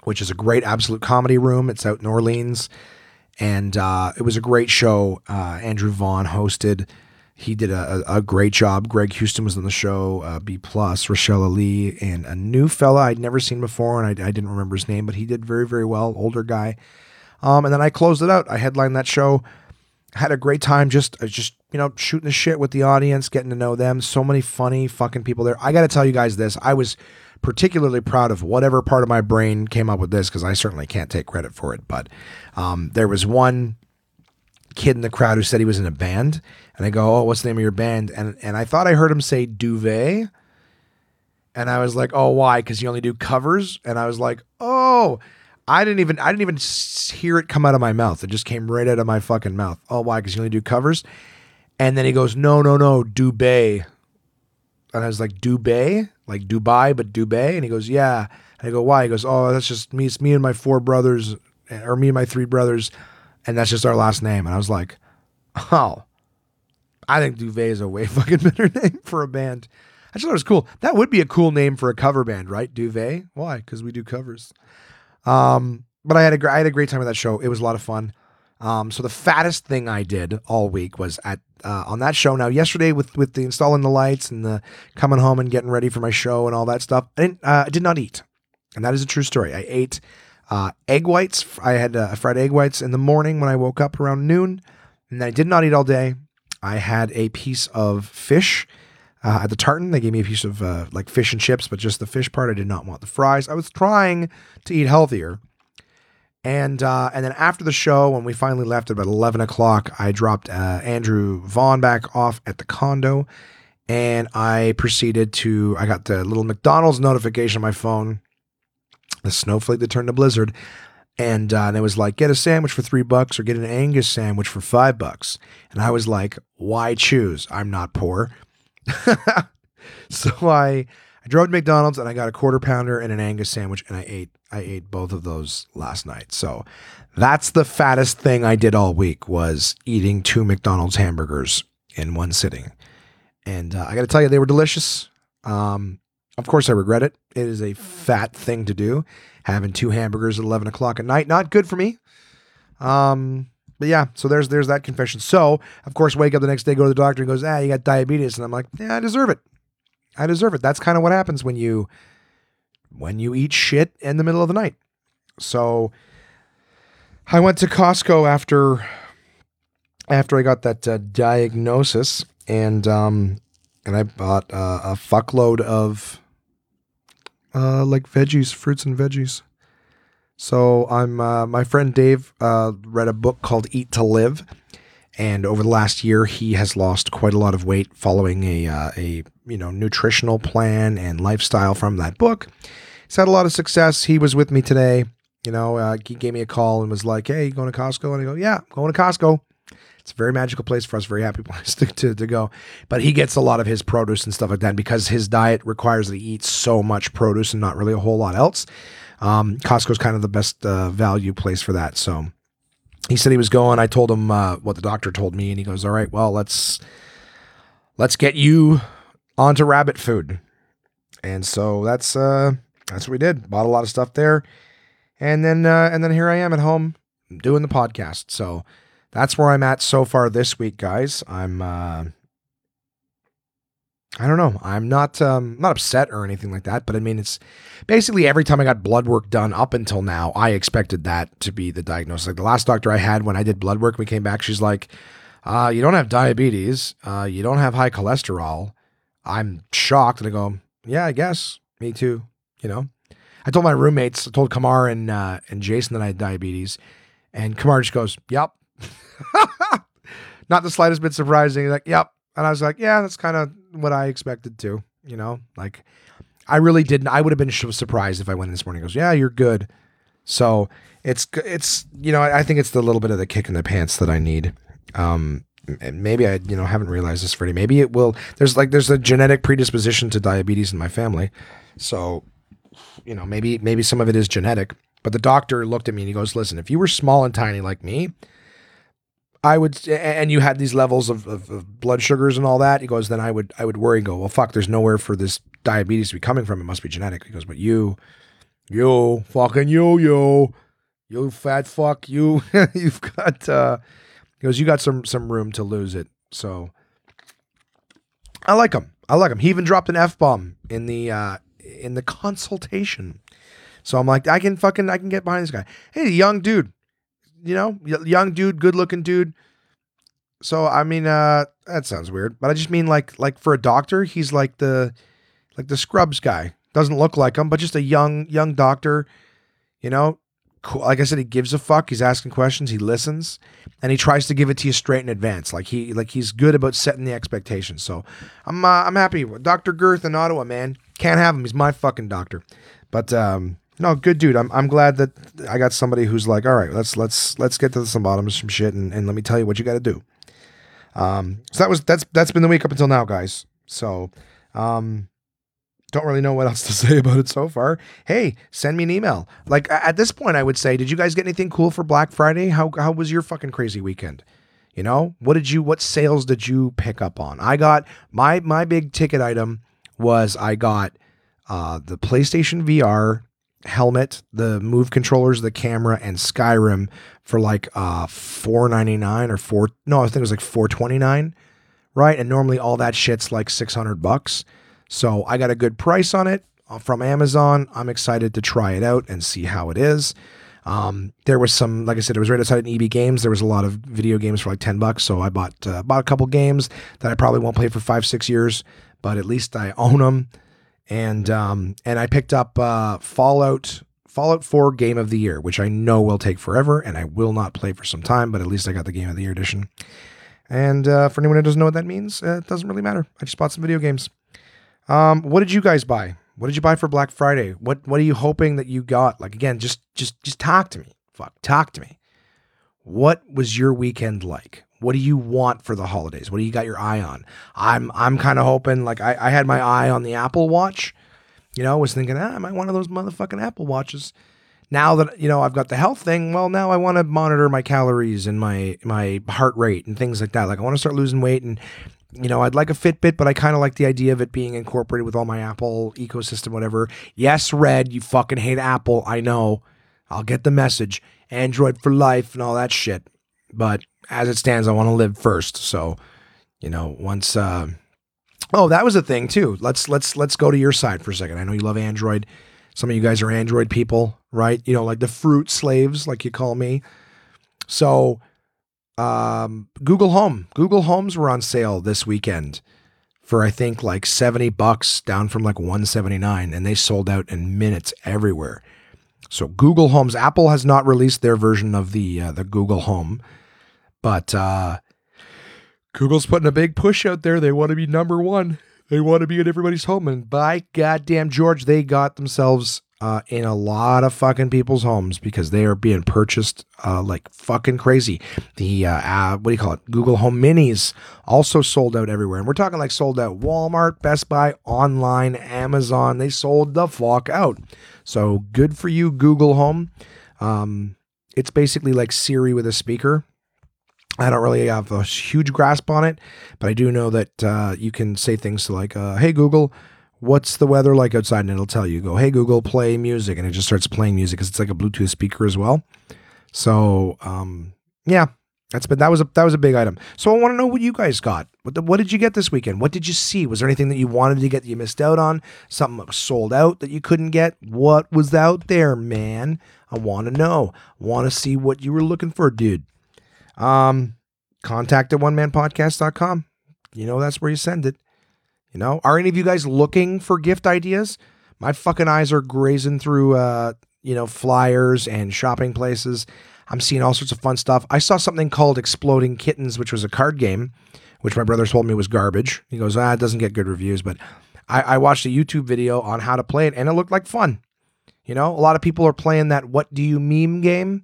which is a great absolute comedy room. It's out in Orleans, and uh, it was a great show. Uh, Andrew Vaughn hosted. He did a, a, great job. Greg Houston was on the show, uh, B plus, Rochelle Lee, and a new fella I'd never seen before, and I, I, didn't remember his name, but he did very, very well. Older guy. Um, and then I closed it out. I headlined that show. Had a great time, just uh, just you know shooting the shit with the audience, getting to know them. So many funny fucking people there. I got to tell you guys this: I was particularly proud of whatever part of my brain came up with this because I certainly can't take credit for it. But um, there was one kid in the crowd who said he was in a band, and I go, "Oh, what's the name of your band?" And and I thought I heard him say Duvet, and I was like, "Oh, why? Because you only do covers?" And I was like, "Oh." I didn't even I didn't even hear it come out of my mouth. It just came right out of my fucking mouth. Oh, why? Because you only do covers. And then he goes, no, no, no, Dubai. And I was like, Dubai? Like Dubai, but Dubai? And he goes, yeah. And I go, why? He goes, oh, that's just me. It's me and my four brothers, eh, or me and my three brothers. And that's just our last name. And I was like, oh, I think Duvet is a way fucking better name for a band. I just thought it was cool. That would be a cool name for a cover band, right? Duvet. Why? Because we do covers. Um, but I had a I had a great time at that show. It was a lot of fun. Um, so the fattest thing I did all week was at uh, on that show. Now yesterday with with the installing the lights and the coming home and getting ready for my show and all that stuff, I didn't uh, I did not eat, and that is a true story. I ate uh, egg whites. I had uh, fried egg whites in the morning when I woke up around noon, and I did not eat all day. I had a piece of fish. Uh, at the tartan, they gave me a piece of uh, like fish and chips, but just the fish part. I did not want the fries. I was trying to eat healthier, and uh, and then after the show, when we finally left at about eleven o'clock, I dropped uh, Andrew Vaughn back off at the condo, and I proceeded to. I got the little McDonald's notification on my phone, the snowflake that turned to blizzard, and uh, and it was like get a sandwich for three bucks or get an Angus sandwich for five bucks, and I was like, why choose? I'm not poor. so I I drove to McDonald's and I got a quarter pounder and an Angus sandwich and I ate I ate both of those last night. So that's the fattest thing I did all week was eating two McDonald's hamburgers in one sitting. And uh, I got to tell you, they were delicious. Um, of course, I regret it. It is a fat thing to do, having two hamburgers at eleven o'clock at night. Not good for me. Um, but yeah, so there's there's that confession. So of course, wake up the next day, go to the doctor, and goes, ah, you got diabetes, and I'm like, yeah, I deserve it. I deserve it. That's kind of what happens when you when you eat shit in the middle of the night. So I went to Costco after after I got that uh, diagnosis, and um, and I bought uh, a fuckload of uh, like veggies, fruits and veggies. So I'm uh, my friend Dave uh, read a book called Eat to Live, and over the last year he has lost quite a lot of weight following a uh, a you know nutritional plan and lifestyle from that book. He's had a lot of success. He was with me today. You know, uh, he gave me a call and was like, "Hey, you going to Costco?" And I go, "Yeah, I'm going to Costco." It's a very magical place for us, very happy place to, to, to, go. But he gets a lot of his produce and stuff like that. Because his diet requires that he eats so much produce and not really a whole lot else, um, Costco's kind of the best uh, value place for that. So he said he was going. I told him uh, what the doctor told me, and he goes, "All right, well, let's let's get you onto rabbit food." And so that's uh, that's what we did. Bought a lot of stuff there, and then uh, and then here I am at home doing the podcast. So that's where I'm at so far this week, guys. I'm uh, I don't know. I'm not um, not upset or anything like that, but I mean, it's basically every time I got blood work done up until now, I expected that to be the diagnosis. Like the last doctor I had when I did blood work, we came back, she's like, uh, "You don't have diabetes. Uh, you don't have high cholesterol." I'm shocked, and I go, "Yeah, I guess. Me too." You know, I told my roommates, I told Kamar and uh, and Jason that I had diabetes, and Kamar just goes, "Yep." not the slightest bit surprising. Like, "Yep." And I was like, yeah, that's kind of what I expected to, you know, like I really didn't. I would have been surprised if I went in this morning. Goes, yeah, you're good. So it's it's you know I, think it's the little bit of the kick in the pants that I need. Um, maybe I you know haven't realized this already. Maybe it will. There's like there's a genetic predisposition to diabetes in my family, so you know maybe maybe some of it is genetic. But the doctor looked at me and he goes, "Listen, if you were small and tiny like me, I would, and you had these levels of, of, of, blood sugars and all that. He goes, then I would, I would worry. And go, well, fuck. There's nowhere for this diabetes to be coming from. It must be genetic. He goes, but you, you, fucking you, you, you fat fuck, you, you've got. uh He goes, you got some some room to lose it. So I like him. I like him. He even dropped an f bomb in the uh in the consultation. So I'm like, I can fucking, I can get behind this guy. Hey, young dude, you know, young dude, good looking dude. So I mean, uh, that sounds weird, but I just mean like like for a doctor, he's like the like the scrubs guy Doesn't look like him, but just a young young doctor. You know, cool. like I said, he gives a fuck. He's asking questions. He listens, and he tries to give it to you straight in advance. Like he like he's good about setting the expectations. So I'm uh, I'm happy. Doctor Girth in Ottawa, man, can't have him. He's my fucking doctor. But um, no, good dude. I'm I'm glad that I got somebody who's like, all right, let's let's let's get to some bottom of some shit, and, and let me tell you what you got to do. Um, so that was that's that's been the week up until now, guys. So, um, don't really know what else to say about it so far. Hey, send me an email. Like at this point, I would say, did you guys get anything cool for Black Friday? How how was your fucking crazy weekend? You know, what did you what sales did you pick up on? I got my my big ticket item was I got uh, the PlayStation VR helmet, the move controllers, the camera, and Skyrim for like uh four ninety nine or four no, I think it was like four twenty nine, right? And normally all that shit's like six hundred bucks. So I got a good price on it uh, from Amazon. I'm excited to try it out and see how it is. Um, there was some, like I said, it was right outside an EB Games. There was a lot of video games for like ten bucks, so I bought uh, bought a couple games that I probably won't play for five six years, but at least I own them. And um, and I picked up uh, Fallout Fallout 4 Game of the Year, which I know will take forever and I will not play for some time, but at least I got the Game of the Year edition. And uh, for anyone who doesn't know what that means, uh, it doesn't really matter. I just bought some video games. Um, what did you guys buy? What did you buy for Black Friday? What What are you hoping that you got? Like again, just just just talk to me. Fuck, talk to me. What was your weekend like? What do you want for the holidays? What do you got your eye on? I'm I'm kind of hoping like I, I had my eye on the Apple Watch. You know, I was thinking, ah, I might want one of those motherfucking Apple Watches. Now that you know I've got the health thing, well, now I want to monitor my calories and my my heart rate and things like that. Like I want to start losing weight and you know, I'd like a Fitbit, but I kind of like the idea of it being incorporated with all my Apple ecosystem, whatever. Yes, Red, you fucking hate Apple. I know. I'll get the message. Android for life and all that shit. But as it stands, I want to live first. So, you know, once uh Oh, that was a thing too. Let's let's let's go to your side for a second. I know you love Android. Some of you guys are Android people, right? You know, like the fruit slaves, like you call me. So um, Google Home. Google Homes were on sale this weekend for I think like 70 bucks down from like 179 and they sold out in minutes everywhere. So Google Homes Apple has not released their version of the uh, the Google Home, but uh, Google's putting a big push out there. They want to be number 1. They want to be in everybody's home and by goddamn George they got themselves uh, in a lot of fucking people's homes because they are being purchased uh, like fucking crazy. The uh, what do you call it? Google Home Minis also sold out everywhere, and we're talking like sold out. Walmart, Best Buy, online, Amazon. They sold the fuck out. So good for you, Google Home. Um, it's basically like Siri with a speaker. I don't really have a huge grasp on it, but I do know that uh, you can say things like, uh, "Hey Google." what's the weather like outside? And it'll tell you. Go hey google play music. And it just starts playing music because it's like a bluetooth speaker as well. So um yeah that's but that was a that was a big item. So i want to know what you guys got. What, the, what did you get this weekend? What did you see? Was there anything that you wanted to get that you missed out on? Something sold out that you couldn't get? What was out there man? I want to know. Want to see what you were looking for dude um contact at one man podcast.com you know that's where you send it you know, are any of you guys looking for gift ideas? My fucking eyes are grazing through, uh, you know, flyers and shopping places. I'm seeing all sorts of fun stuff. I saw something called Exploding Kittens, which was a card game, which my brother told me was garbage. He goes, ah, it doesn't get good reviews, but I, I watched a YouTube video on how to play it, and it looked like fun. You know, a lot of people are playing that "What Do You Meme" game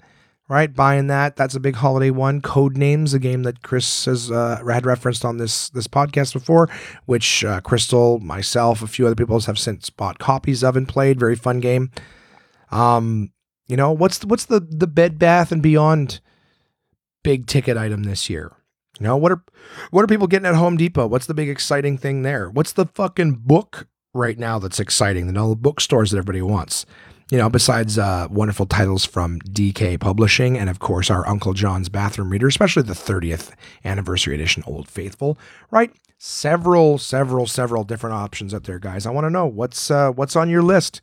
right? Buying that. That's a big holiday one. Code Names, a game that Chris has uh, had referenced on this this podcast before, which uh, Crystal, myself, a few other people have since bought copies of and played. Very fun game. Um, you know what's the, what's the the Bed Bath and Beyond big ticket item this year? You know what are what are people getting at Home Depot? What's the big exciting thing there? What's the fucking book right now that's exciting? The all the bookstores that everybody wants you know, besides uh, wonderful titles from DK Publishing and, of course, our Uncle John's Bathroom Reader, especially the 30th anniversary edition, Old Faithful, right? Several, several, several different options out there, guys. I want to know what's uh, what's on your list.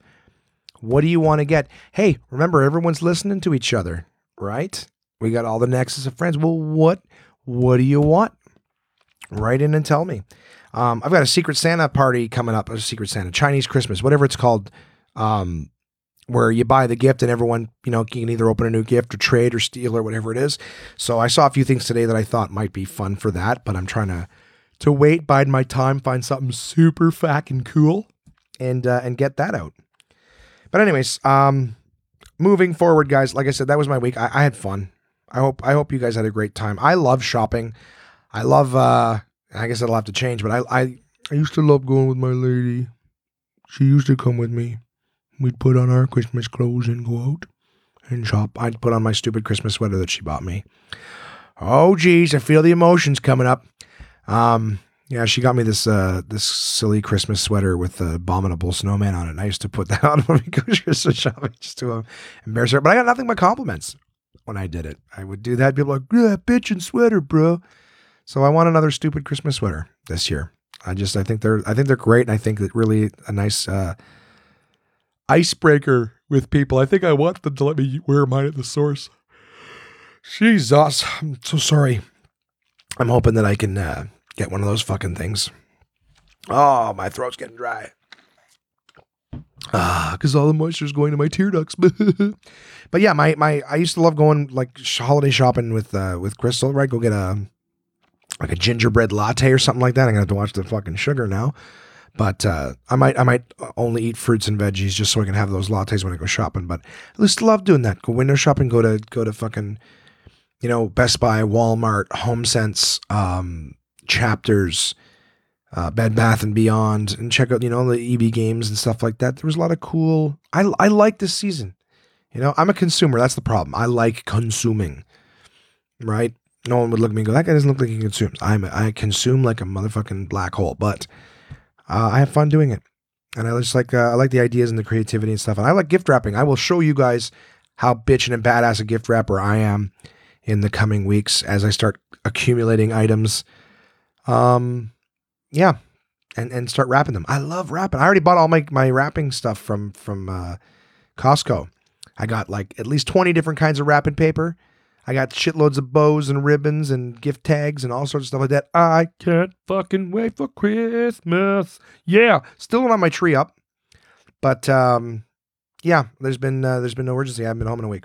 What do you want to get? Hey, remember, everyone's listening to each other, right? We got all the nexus of friends. Well, what what do you want? Write in and tell me. Um, I've got a Secret Santa party coming up, a Secret Santa, Chinese Christmas, whatever it's called, um, where you buy the gift and everyone, you know, can either open a new gift or trade or steal or whatever it is. So I saw a few things today that I thought might be fun for that, but I'm trying to to wait, bide my time, find something super fucking cool, and uh, and get that out. But anyways, um, moving forward, guys. Like I said, that was my week. I, I had fun. I hope I hope you guys had a great time. I love shopping. I love. uh I guess it'll have to change, but I I I used to love going with my lady. She used to come with me. We'd put on our Christmas clothes and go out and shop. I'd put on my stupid Christmas sweater that she bought me. Oh geez, I feel the emotions coming up. Um, yeah, she got me this uh this silly Christmas sweater with the abominable snowman on it. And I used to put that on when we go Christmas shopping just to embarrass her. But I got nothing but compliments when I did it. I would do that. People like, yeah, and sweater, bro. So I want another stupid Christmas sweater this year. I just I think they're I think they're great, and I think that really a nice uh, icebreaker with people. I think I want them to let me wear mine at the source. Jesus, I'm so sorry. I'm hoping that I can uh, get one of those fucking things. Oh, my throat's getting dry. Ah, because all the moisture is going to my tear ducts. but yeah, my my I used to love going like holiday shopping with uh with Crystal. Right, go get a like a gingerbread latte or something like that. I'm gonna have to watch the fucking sugar now. But uh, I might I might only eat fruits and veggies just so I can have those lattes when I go shopping. But I just love doing that. Go window shopping. Go to go to fucking you know Best Buy, Walmart, HomeSense, um, Chapters uh, Bed Bath and Beyond, and check out you know the EB games and stuff like that. There was a lot of cool. I I like this season. You know, I'm a consumer. That's the problem. I like consuming. Right? No one would look at me and go, "That guy doesn't look like he consumes." I'm I consume like a motherfucking black hole, but uh, I have fun doing it, and I just like uh, I like the ideas and the creativity and stuff. And I like gift wrapping. I will show you guys how bitchin' and badass a gift wrapper I am in the coming weeks as I start accumulating items. Um, yeah, and and start wrapping them. I love wrapping. I already bought all my my wrapping stuff from from uh, Costco. I got like at least twenty different kinds of wrapping paper. I got shitloads of bows and ribbons and gift tags and all sorts of stuff like that. I can't fucking wait for Christmas. Yeah, still not my tree up, but um, yeah, there's been uh, there's been no urgency. I haven't been home in a week.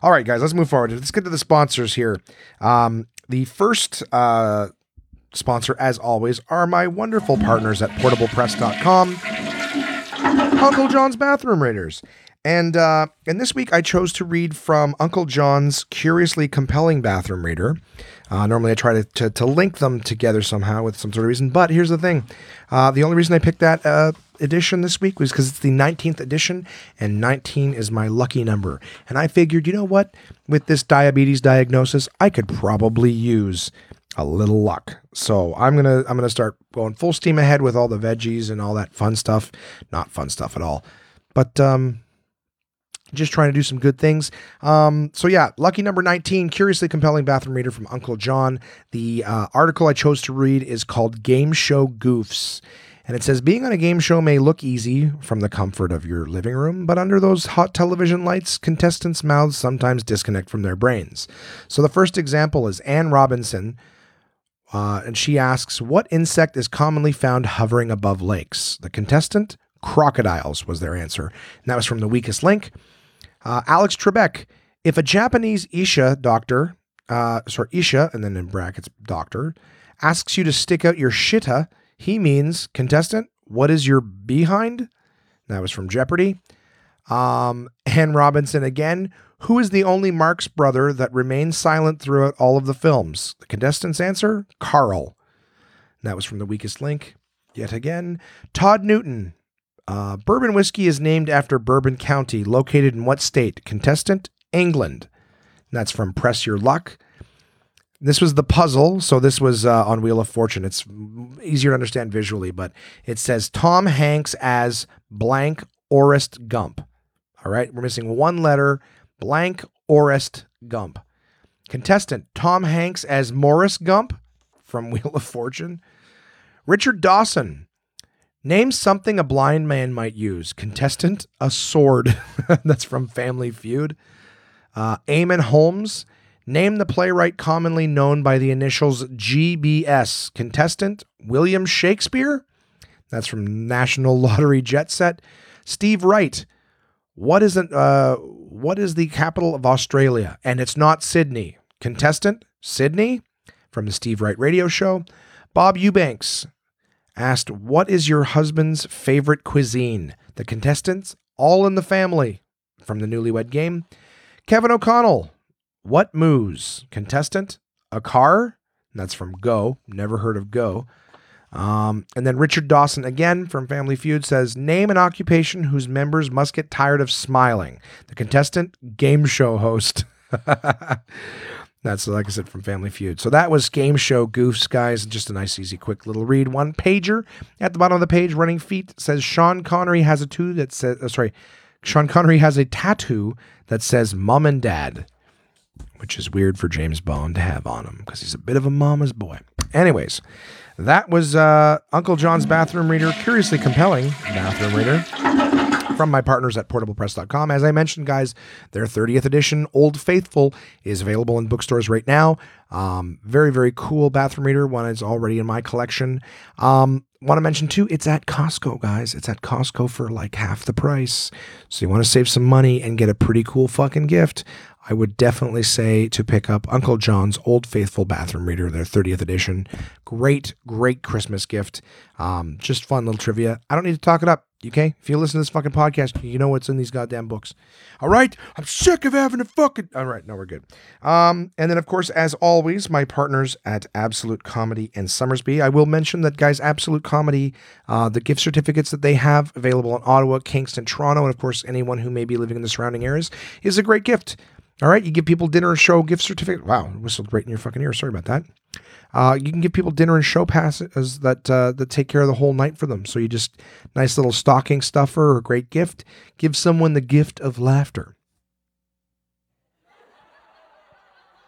All right, guys, let's move forward. Let's get to the sponsors here. Um, the first uh, sponsor, as always, are my wonderful partners at portablepress.com, Uncle John's Bathroom Readers. And uh, and this week I chose to read from Uncle John's curiously compelling bathroom reader. Uh, normally I try to, to, to link them together somehow with some sort of reason, but here's the thing: uh, the only reason I picked that uh, edition this week was because it's the 19th edition, and 19 is my lucky number. And I figured, you know what? With this diabetes diagnosis, I could probably use a little luck. So I'm gonna I'm gonna start going full steam ahead with all the veggies and all that fun stuff. Not fun stuff at all, but um, just trying to do some good things. Um, so yeah, lucky number 19, curiously compelling bathroom reader from Uncle John. The uh, article I chose to read is called Game Show Goofs. And it says being on a game show may look easy from the comfort of your living room, but under those hot television lights, contestants' mouths sometimes disconnect from their brains. So the first example is Anne Robinson, uh, and she asks, What insect is commonly found hovering above lakes? The contestant, crocodiles, was their answer. And that was from the weakest link. Uh, Alex Trebek, if a Japanese Isha doctor, uh, sorry, Isha, and then in brackets, doctor, asks you to stick out your shitta, he means, contestant, what is your behind? That was from Jeopardy. Um, Anne Robinson again. Who is the only Marx brother that remains silent throughout all of the films? The contestant's answer Karl. That was from The Weakest Link. Yet again. Todd Newton. Uh, bourbon whiskey is named after Bourbon County, located in what state? Contestant England. And that's from Press Your Luck. This was the puzzle. So this was uh, on Wheel of Fortune. It's easier to understand visually, but it says Tom Hanks as blank Orest Gump. All right, we're missing one letter. Blank Orest Gump. Contestant Tom Hanks as Morris Gump from Wheel of Fortune. Richard Dawson. Name something a blind man might use. Contestant, a sword. That's from Family Feud. Uh, Eamonn Holmes. Name the playwright commonly known by the initials GBS. Contestant William Shakespeare. That's from National Lottery Jet Set. Steve Wright. What is it? Uh, what is the capital of Australia? And it's not Sydney. Contestant Sydney from the Steve Wright Radio Show. Bob Eubanks asked, "What is your husband's favorite cuisine?" The contestants all in the family from the Newlywed Game. Kevin O'Connell. What moves? Contestant, a car. That's from Go. Never heard of Go. Um, and then Richard Dawson, again from Family Feud, says Name an occupation whose members must get tired of smiling. The contestant, game show host. That's like I said from Family Feud. So that was game show goofs, guys. Just a nice, easy, quick little read. One pager at the bottom of the page. Running feet says Sean Connery has a tattoo that says. Uh, sorry, Sean Connery has a tattoo that says "Mom and Dad." which is weird for James Bond to have on him because he's a bit of a mama's boy. Anyways, that was uh, Uncle John's bathroom reader, curiously compelling bathroom reader from my partners at portablepress.com. As I mentioned, guys, their 30th edition Old Faithful is available in bookstores right now. Um, very, very cool bathroom reader. One is already in my collection. Um, want to mention too, it's at Costco, guys. It's at Costco for like half the price. So you want to save some money and get a pretty cool fucking gift. I would definitely say to pick up Uncle John's Old Faithful Bathroom Reader, their 30th edition. Great, great Christmas gift. Um, just fun little trivia. I don't need to talk it up. Okay, if you listen to this fucking podcast, you know what's in these goddamn books. All right, I'm sick of having to fucking. All right, no, we're good. Um, and then of course, as always, my partners at Absolute Comedy and Somersby. I will mention that, guys, Absolute Comedy, uh, the gift certificates that they have available in Ottawa, Kingston, Toronto, and of course anyone who may be living in the surrounding areas is a great gift. All right, you give people dinner and show gift certificate. Wow, whistled right in your fucking ear. Sorry about that. Uh, you can give people dinner and show passes that uh, that take care of the whole night for them. So you just nice little stocking stuffer or great gift. Give someone the gift of laughter.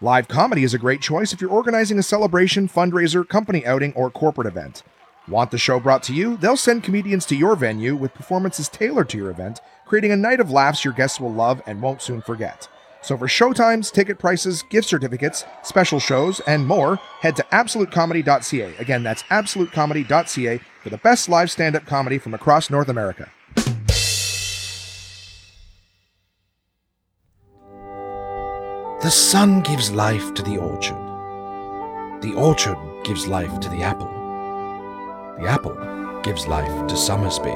Live comedy is a great choice if you're organizing a celebration, fundraiser, company outing, or corporate event. Want the show brought to you? They'll send comedians to your venue with performances tailored to your event, creating a night of laughs your guests will love and won't soon forget. So for showtimes, ticket prices, gift certificates, special shows, and more, head to absolutecomedy.ca. Again, that's absolutecomedy.ca for the best live stand-up comedy from across North America. The sun gives life to the orchard. The orchard gives life to the apple. The apple gives life to Somersby.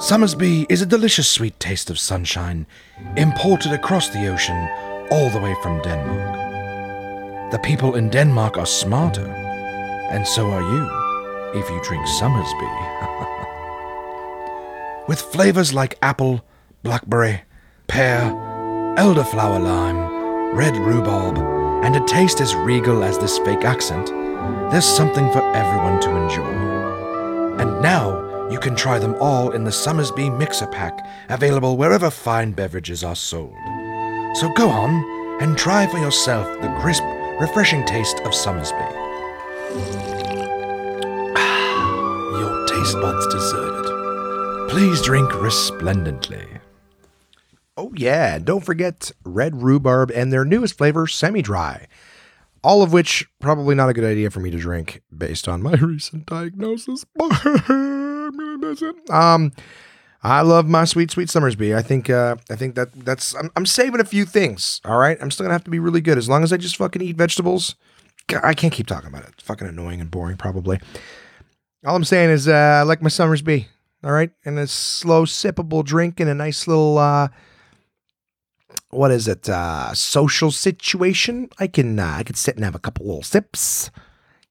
Somersby is a delicious sweet taste of sunshine, imported across the ocean all the way from Denmark. The people in Denmark are smarter, and so are you if you drink Somersby. With flavors like apple, blackberry, pear, elderflower lime, red rhubarb, and a taste as regal as this fake accent, there's something for everyone to enjoy. And now you can try them all in the Somersby Mixer Pack, available wherever fine beverages are sold. So go on and try for yourself the crisp, refreshing taste of Somersby. Ah, your taste buds deserve it. Please drink resplendently. Oh, yeah. Don't forget red rhubarb and their newest flavor, semi dry. All of which probably not a good idea for me to drink based on my recent diagnosis. Um, I love my sweet, sweet Somersby. I think, uh, I think that that's. I'm, I'm saving a few things. All right, I'm still gonna have to be really good as long as I just fucking eat vegetables. God, I can't keep talking about it. It's fucking annoying and boring, probably. All I'm saying is, uh, I like my Somersby. All right, and a slow, sippable drink and a nice little. Uh, what is it? Uh, social situation. I can uh, I can sit and have a couple little sips.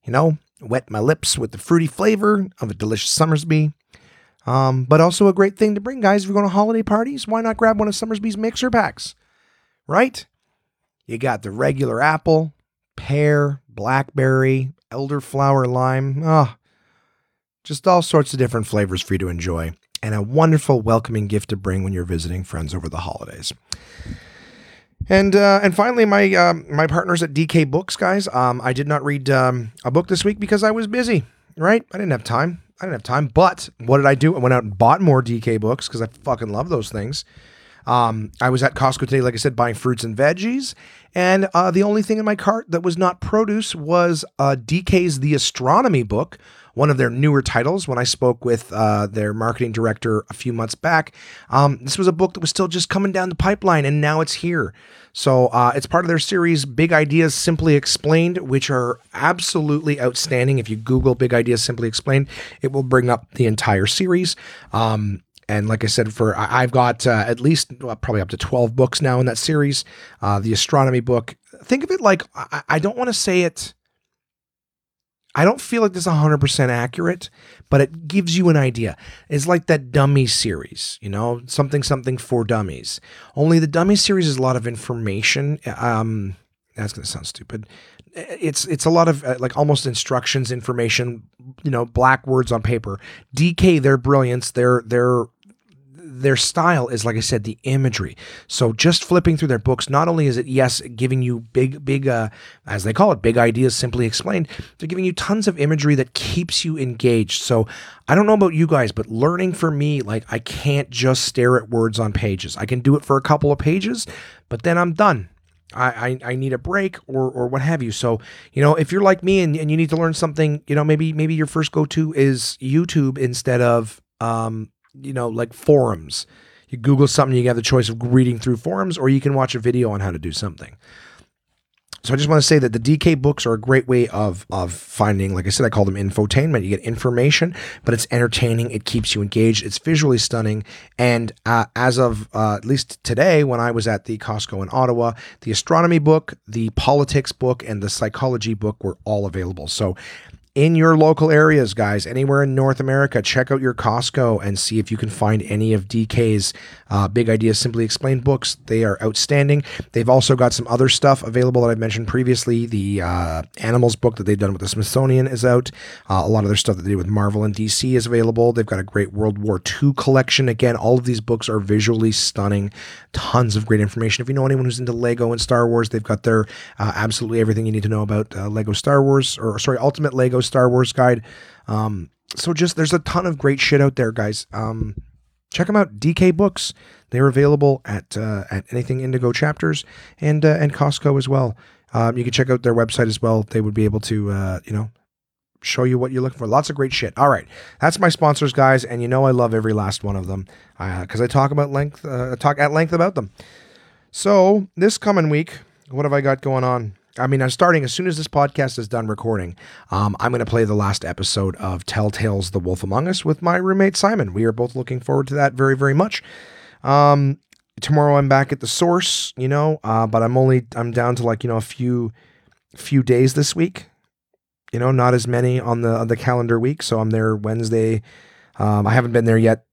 You know, wet my lips with the fruity flavor of a delicious Somersby. Um, but also a great thing to bring, guys. If you're going to holiday parties, why not grab one of Somersby's mixer packs? Right? You got the regular apple, pear, blackberry, elderflower lime. Ah, just all sorts of different flavors for you to enjoy, and a wonderful welcoming gift to bring when you're visiting friends over the holidays. And uh, and finally, my um, my partners at DK Books, guys. Um, I did not read um, a book this week because I was busy. Right, I didn't have time. I didn't have time. But what did I do? I went out and bought more DK books because I fucking love those things. Um, I was at Costco today, like I said, buying fruits and veggies, and uh, the only thing in my cart that was not produce was uh, DK's The Astronomy book, one of their newer titles. When I spoke with uh, their marketing director a few months back, um, this was a book that was still just coming down the pipeline, and now it's here. So uh, it's part of their series, Big Ideas Simply Explained, which are absolutely outstanding. If you Google Big Ideas Simply Explained, it will bring up the entire series. Um, and like I said, for I've got uh, at least well, probably up to twelve books now in that series. Uh, the astronomy book. Think of it like I, I don't want to say it. I don't feel like this is 100% accurate, but it gives you an idea. It's like that dummy series, you know, something something for dummies. Only the dummy series is a lot of information. Um, that's going to sound stupid. It's it's a lot of uh, like almost instructions, information, you know, black words on paper. DK, their brilliance, their their their style is like I said, the imagery. So just flipping through their books, not only is it yes giving you big, big, uh, as they call it, big ideas simply explained, they're giving you tons of imagery that keeps you engaged. So I don't know about you guys, but learning for me, like I can't just stare at words on pages. I can do it for a couple of pages, but then I'm done. I, I, I, need a break or or what have you. So, you know, if you're like me and, and you need to learn something, you know, maybe maybe your first go to is YouTube instead of um, you know, like forums. You Google something, you have the choice of reading through forums, or you can watch a video on how to do something. So I just want to say that the DK books are a great way of of finding, like I said, I call them infotainment. You get information, but it's entertaining. It keeps you engaged. It's visually stunning. And uh, as of uh, at least today, when I was at the Costco in Ottawa, the astronomy book, the politics book, and the psychology book were all available. So in your local areas, guys, anywhere in North America, check out your Costco and see if you can find any of DK's uh, Big Ideas Simply Explained books. They are outstanding. They've also got some other stuff available that I've mentioned previously. The uh, Animals book that they've done with the Smithsonian is out. Uh, a lot of their stuff that they did with Marvel and DC is available. They've got a great World War II collection. Again, all of these books are visually stunning. Tons of great information. If you know anyone who's into Lego and Star Wars, they've got their uh, absolutely everything you need to know about uh, Lego Star Wars, or sorry, Ultimate Lego Star Wars guide. Um, so just there's a ton of great shit out there, guys. Um, check them out. DK Books. They're available at uh, at anything Indigo chapters and uh, and Costco as well. Um, you can check out their website as well. They would be able to uh, you know show you what you're looking for. Lots of great shit. All right, that's my sponsors, guys, and you know I love every last one of them because uh, I talk about length, uh, talk at length about them. So this coming week, what have I got going on? I mean, I'm starting as soon as this podcast is done recording. Um, I'm going to play the last episode of Telltale's The Wolf Among Us with my roommate Simon. We are both looking forward to that very, very much. Um, tomorrow I'm back at the source, you know, uh, but I'm only I'm down to like you know a few few days this week. You know, not as many on the on the calendar week. So I'm there Wednesday. Um, I haven't been there yet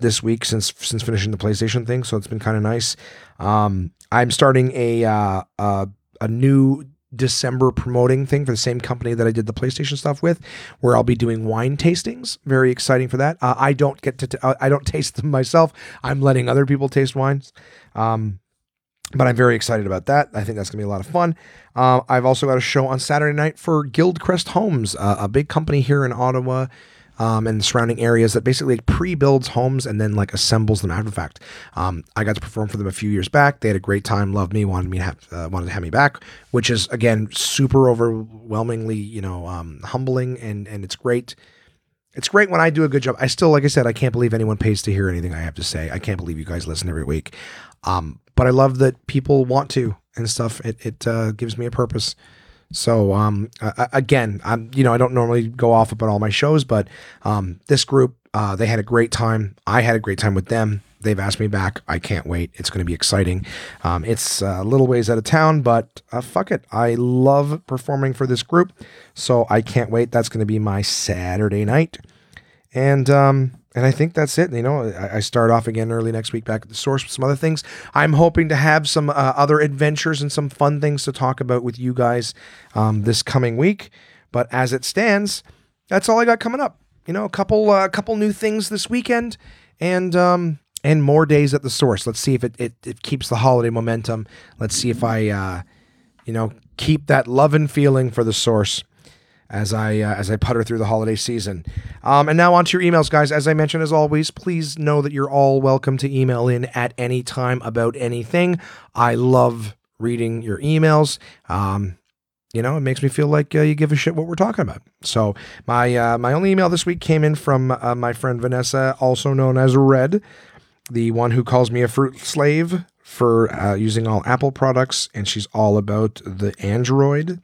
this week since since finishing the PlayStation thing, so it's been kind of nice. Um, I'm starting a uh, uh, a new December promoting thing for the same company that I did the PlayStation stuff with, where I'll be doing wine tastings. Very exciting for that. Uh, I don't get to, t- uh, I don't taste them myself. I'm letting other people taste wines. Um, but I'm very excited about that. I think that's going to be a lot of fun. Uh, I've also got a show on Saturday night for Guildcrest Homes, uh, a big company here in Ottawa um, and surrounding areas that basically pre-builds homes and then like assembles them after the fact. Um, I got to perform for them a few years back. They had a great time, loved me, wanted me to have uh, wanted to have me back, which is again super overwhelmingly you know um, humbling and and it's great. It's great when I do a good job. I still, like I said, I can't believe anyone pays to hear anything I have to say. I can't believe you guys listen every week. Um, but I love that people want to and stuff. It it uh, gives me a purpose. So um, uh, again, I'm you know I don't normally go off about all my shows, but um, this group uh, they had a great time. I had a great time with them. They've asked me back. I can't wait. It's going to be exciting. Um, it's a little ways out of town, but uh, fuck it. I love performing for this group, so I can't wait. That's going to be my Saturday night, and um, and I think that's it. You know, I, I, start off again early next week back at the source with some other things. I'm hoping to have some uh, other adventures and some fun things to talk about with you guys um, this coming week. But as it stands, that's all I got coming up. You know, a couple a uh, couple new things this weekend, and um, and more days at the source. Let's see if it, it, it keeps the holiday momentum. Let's see if I, uh, you know, keep that love and feeling for the source as I uh, as I putter through the holiday season. Um, and now on to your emails, guys. As I mentioned, as always, please know that you're all welcome to email in at any time about anything. I love reading your emails. Um, you know, it makes me feel like uh, you give a shit what we're talking about. So my uh, my only email this week came in from uh, my friend Vanessa, also known as Red the one who calls me a fruit slave for uh, using all Apple products, and she's all about the Android.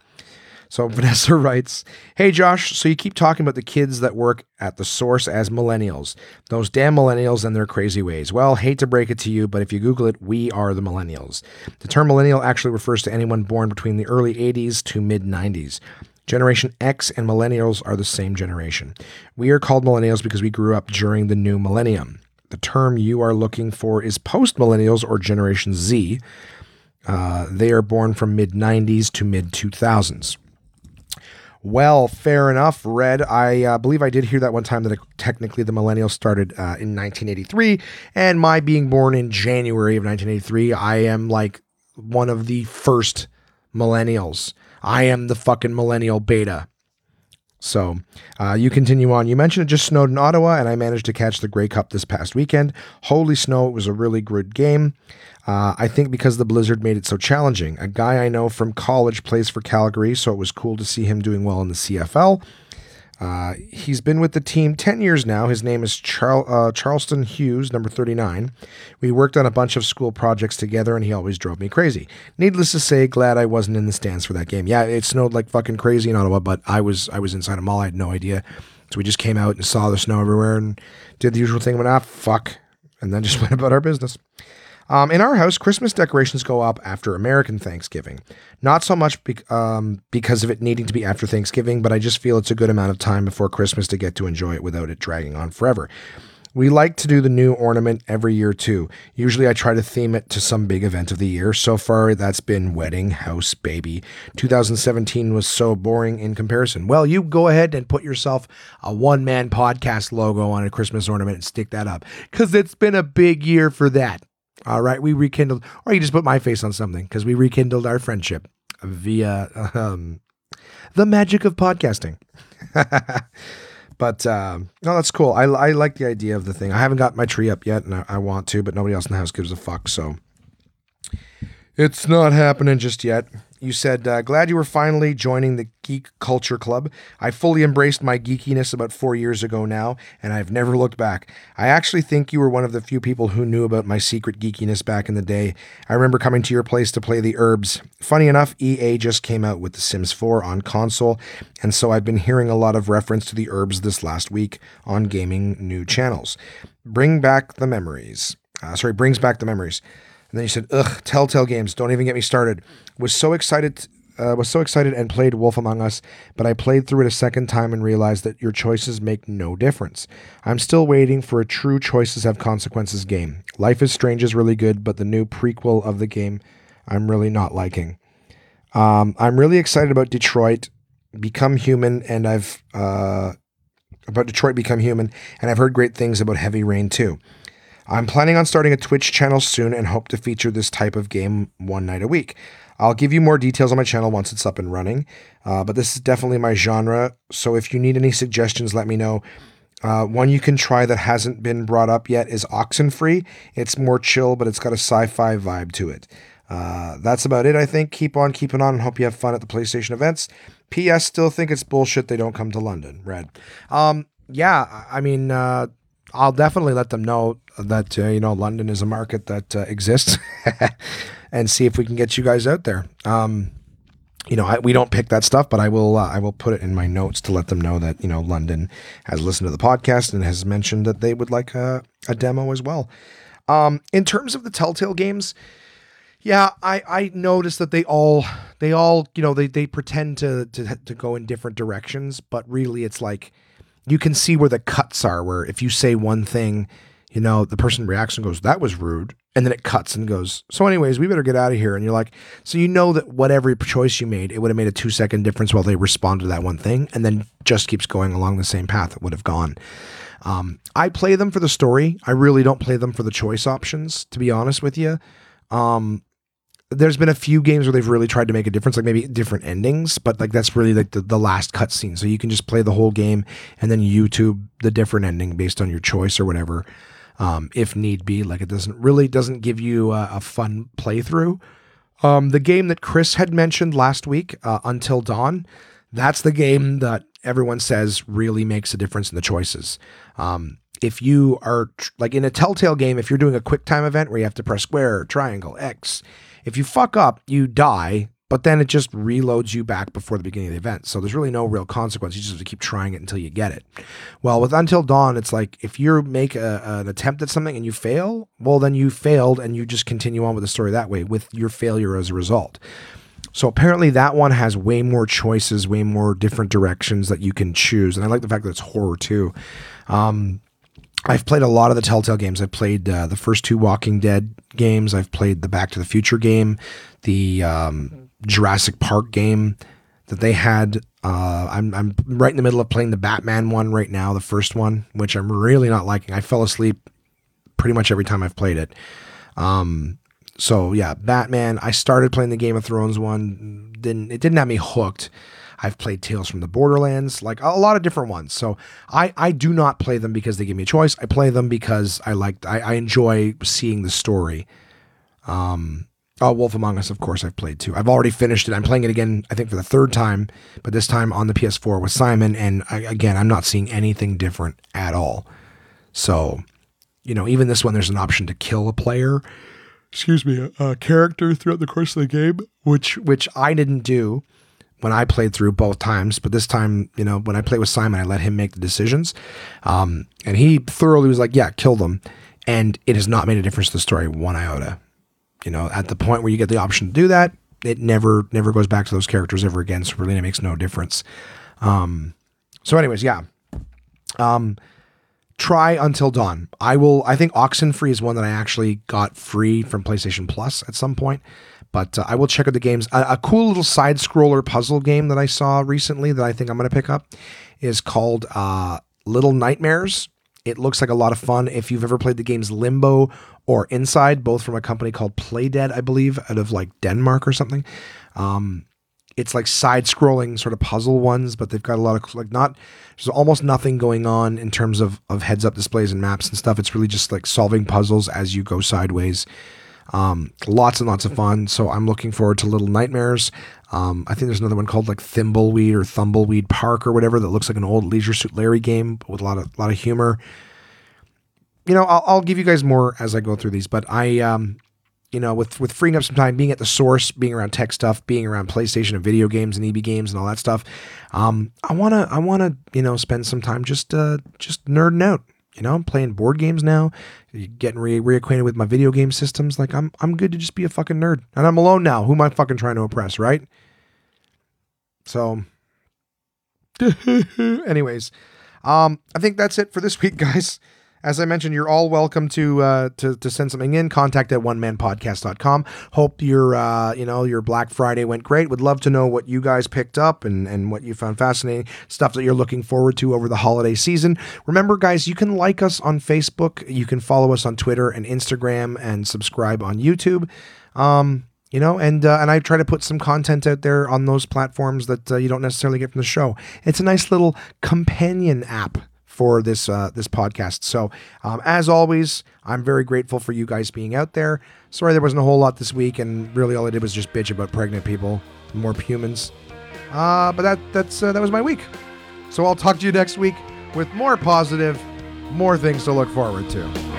So Vanessa writes, Hey Josh, so you keep talking about the kids that work at the source as millennials. Those damn millennials and their crazy ways. Well, hate to break it to you, but if you Google it, we are the millennials. The term millennial actually refers to anyone born between the early 80s to mid 90s. Generation X and millennials are the same generation. We are called millennials because we grew up during the new millennium. The term you are looking for is post millennials or Generation Z. Uh, they are born from mid 90s to mid 2000s. Well, fair enough, Red. I uh, believe I did hear that one time that technically the millennials started uh, in 1983, and my being born in January of 1983, I am like one of the first millennials. I am the fucking millennial beta. So uh, you continue on. You mentioned it just snowed in Ottawa, and I managed to catch the Grey Cup this past weekend. Holy snow! It was a really good game. Uh, I think because the blizzard made it so challenging. A guy I know from college plays for Calgary, so it was cool to see him doing well in the CFL. Uh, he's been with the team 10 years now. His name is Char- uh, Charleston Hughes, number 39. We worked on a bunch of school projects together, and he always drove me crazy. Needless to say, glad I wasn't in the stands for that game. Yeah, it snowed like fucking crazy in Ottawa, but I was I was inside a mall. I had no idea. So we just came out and saw the snow everywhere and did the usual thing. Went, ah, fuck. And then just went about our business. Um, in our house, Christmas decorations go up after American Thanksgiving. Not so much be- um, because of it needing to be after Thanksgiving, but I just feel it's a good amount of time before Christmas to get to enjoy it without it dragging on forever. We like to do the new ornament every year too. Usually I try to theme it to some big event of the year. So far, that's been wedding, house, baby. 2017 was so boring in comparison. Well, you go ahead and put yourself a one man podcast logo on a Christmas ornament and stick that up because it's been a big year for that. All right, we rekindled, or you just put my face on something because we rekindled our friendship via um, the magic of podcasting. but uh, no, that's cool. I, I like the idea of the thing. I haven't got my tree up yet, and I, I want to, but nobody else in the house gives a fuck. So it's not happening just yet. You said, uh, glad you were finally joining the Geek Culture Club. I fully embraced my geekiness about four years ago now, and I've never looked back. I actually think you were one of the few people who knew about my secret geekiness back in the day. I remember coming to your place to play the Urbz. Funny enough, EA just came out with The Sims 4 on console, and so I've been hearing a lot of reference to the Urbz this last week on gaming new channels. Bring back the memories. Uh, sorry, brings back the memories. And then you said, "Ugh, Telltale Games. Don't even get me started." Was so excited. Uh, was so excited and played Wolf Among Us, but I played through it a second time and realized that your choices make no difference. I'm still waiting for a true choices have consequences game. Life is Strange is really good, but the new prequel of the game I'm really not liking. Um, I'm really excited about Detroit Become Human, and I've uh, about Detroit Become Human, and I've heard great things about Heavy Rain too. I'm planning on starting a Twitch channel soon and hope to feature this type of game one night a week. I'll give you more details on my channel once it's up and running, uh, but this is definitely my genre. So if you need any suggestions, let me know. Uh, one you can try that hasn't been brought up yet is Oxenfree. It's more chill, but it's got a sci fi vibe to it. Uh, that's about it, I think. Keep on keeping on and hope you have fun at the PlayStation events. P.S. Still think it's bullshit they don't come to London. Red. Um, yeah, I mean, uh, I'll definitely let them know that uh, you know London is a market that uh, exists, and see if we can get you guys out there. Um, you know, I, we don't pick that stuff, but I will. Uh, I will put it in my notes to let them know that you know London has listened to the podcast and has mentioned that they would like a, a demo as well. Um, in terms of the Telltale games, yeah, I I noticed that they all they all you know they they pretend to to to go in different directions, but really it's like you can see where the cuts are. Where if you say one thing, you know, the person reacts and goes, that was rude. And then it cuts and goes, so, anyways, we better get out of here. And you're like, so you know that whatever choice you made, it would have made a two second difference while they responded to that one thing and then just keeps going along the same path it would have gone. Um, I play them for the story. I really don't play them for the choice options, to be honest with you. Um, there's been a few games where they've really tried to make a difference, like maybe different endings, but like that's really like the, the last cutscene. So you can just play the whole game and then YouTube the different ending based on your choice or whatever, um, if need be. Like it doesn't really doesn't give you a, a fun playthrough. Um, the game that Chris had mentioned last week, uh, Until Dawn, that's the game that everyone says really makes a difference in the choices. Um, if you are tr- like in a Telltale game, if you're doing a quick time event where you have to press square, triangle, X, if you fuck up, you die, but then it just reloads you back before the beginning of the event. So there's really no real consequence. You just have to keep trying it until you get it. Well, with Until Dawn, it's like if you make a, an attempt at something and you fail, well, then you failed and you just continue on with the story that way with your failure as a result. So apparently that one has way more choices, way more different directions that you can choose. And I like the fact that it's horror too. Um, I've played a lot of the Telltale games. I've played uh, the first two Walking Dead games. I've played the Back to the Future game, the um, Jurassic Park game that they had. Uh, I'm I'm right in the middle of playing the Batman one right now, the first one, which I'm really not liking. I fell asleep pretty much every time I've played it. Um, so yeah, Batman. I started playing the Game of Thrones one. Didn't it didn't have me hooked. I've played Tales from the Borderlands, like a lot of different ones. So I, I do not play them because they give me a choice. I play them because I like I, I enjoy seeing the story. Um, oh, Wolf Among Us, of course, I've played too. I've already finished it. I'm playing it again, I think, for the third time, but this time on the PS4 with Simon. And I, again, I'm not seeing anything different at all. So, you know, even this one, there's an option to kill a player. Excuse me, a, a character throughout the course of the game, which which I didn't do when I played through both times, but this time, you know, when I played with Simon, I let him make the decisions. Um, and he thoroughly was like, yeah, kill them. And it has not made a difference to the story one iota. You know, at the point where you get the option to do that, it never, never goes back to those characters ever again. So really it makes no difference. Um, so anyways, yeah. Um, try Until Dawn. I will, I think Oxenfree is one that I actually got free from PlayStation Plus at some point. But uh, I will check out the games. A, a cool little side scroller puzzle game that I saw recently that I think I'm going to pick up is called uh, Little Nightmares. It looks like a lot of fun. If you've ever played the games Limbo or Inside, both from a company called Playdead, I believe, out of like Denmark or something. Um, it's like side scrolling sort of puzzle ones, but they've got a lot of like not there's almost nothing going on in terms of of heads up displays and maps and stuff. It's really just like solving puzzles as you go sideways. Um, lots and lots of fun. So I'm looking forward to Little Nightmares. Um, I think there's another one called like Thimbleweed or Thumbleweed Park or whatever that looks like an old Leisure Suit Larry game with a lot of lot of humor. You know, I'll, I'll give you guys more as I go through these, but I, um, you know, with with freeing up some time, being at the source, being around tech stuff, being around PlayStation and video games and EB games and all that stuff, um, I wanna I wanna you know spend some time just uh, just nerding out. You know, I'm playing board games now, getting re- reacquainted with my video game systems. Like I'm I'm good to just be a fucking nerd, and I'm alone now. Who am I fucking trying to impress, right? So, anyways, um, I think that's it for this week, guys. As I mentioned, you're all welcome to uh, to to send something in. Contact at onemanpodcast.com. Hope your uh, you know your Black Friday went great. Would love to know what you guys picked up and and what you found fascinating. Stuff that you're looking forward to over the holiday season. Remember, guys, you can like us on Facebook. You can follow us on Twitter and Instagram, and subscribe on YouTube. Um, you know, and uh, and I try to put some content out there on those platforms that uh, you don't necessarily get from the show. It's a nice little companion app for this uh, this podcast. So um, as always, I'm very grateful for you guys being out there. Sorry there wasn't a whole lot this week, and really all I did was just bitch about pregnant people, more humans. Uh, but that that's uh, that was my week. So I'll talk to you next week with more positive, more things to look forward to.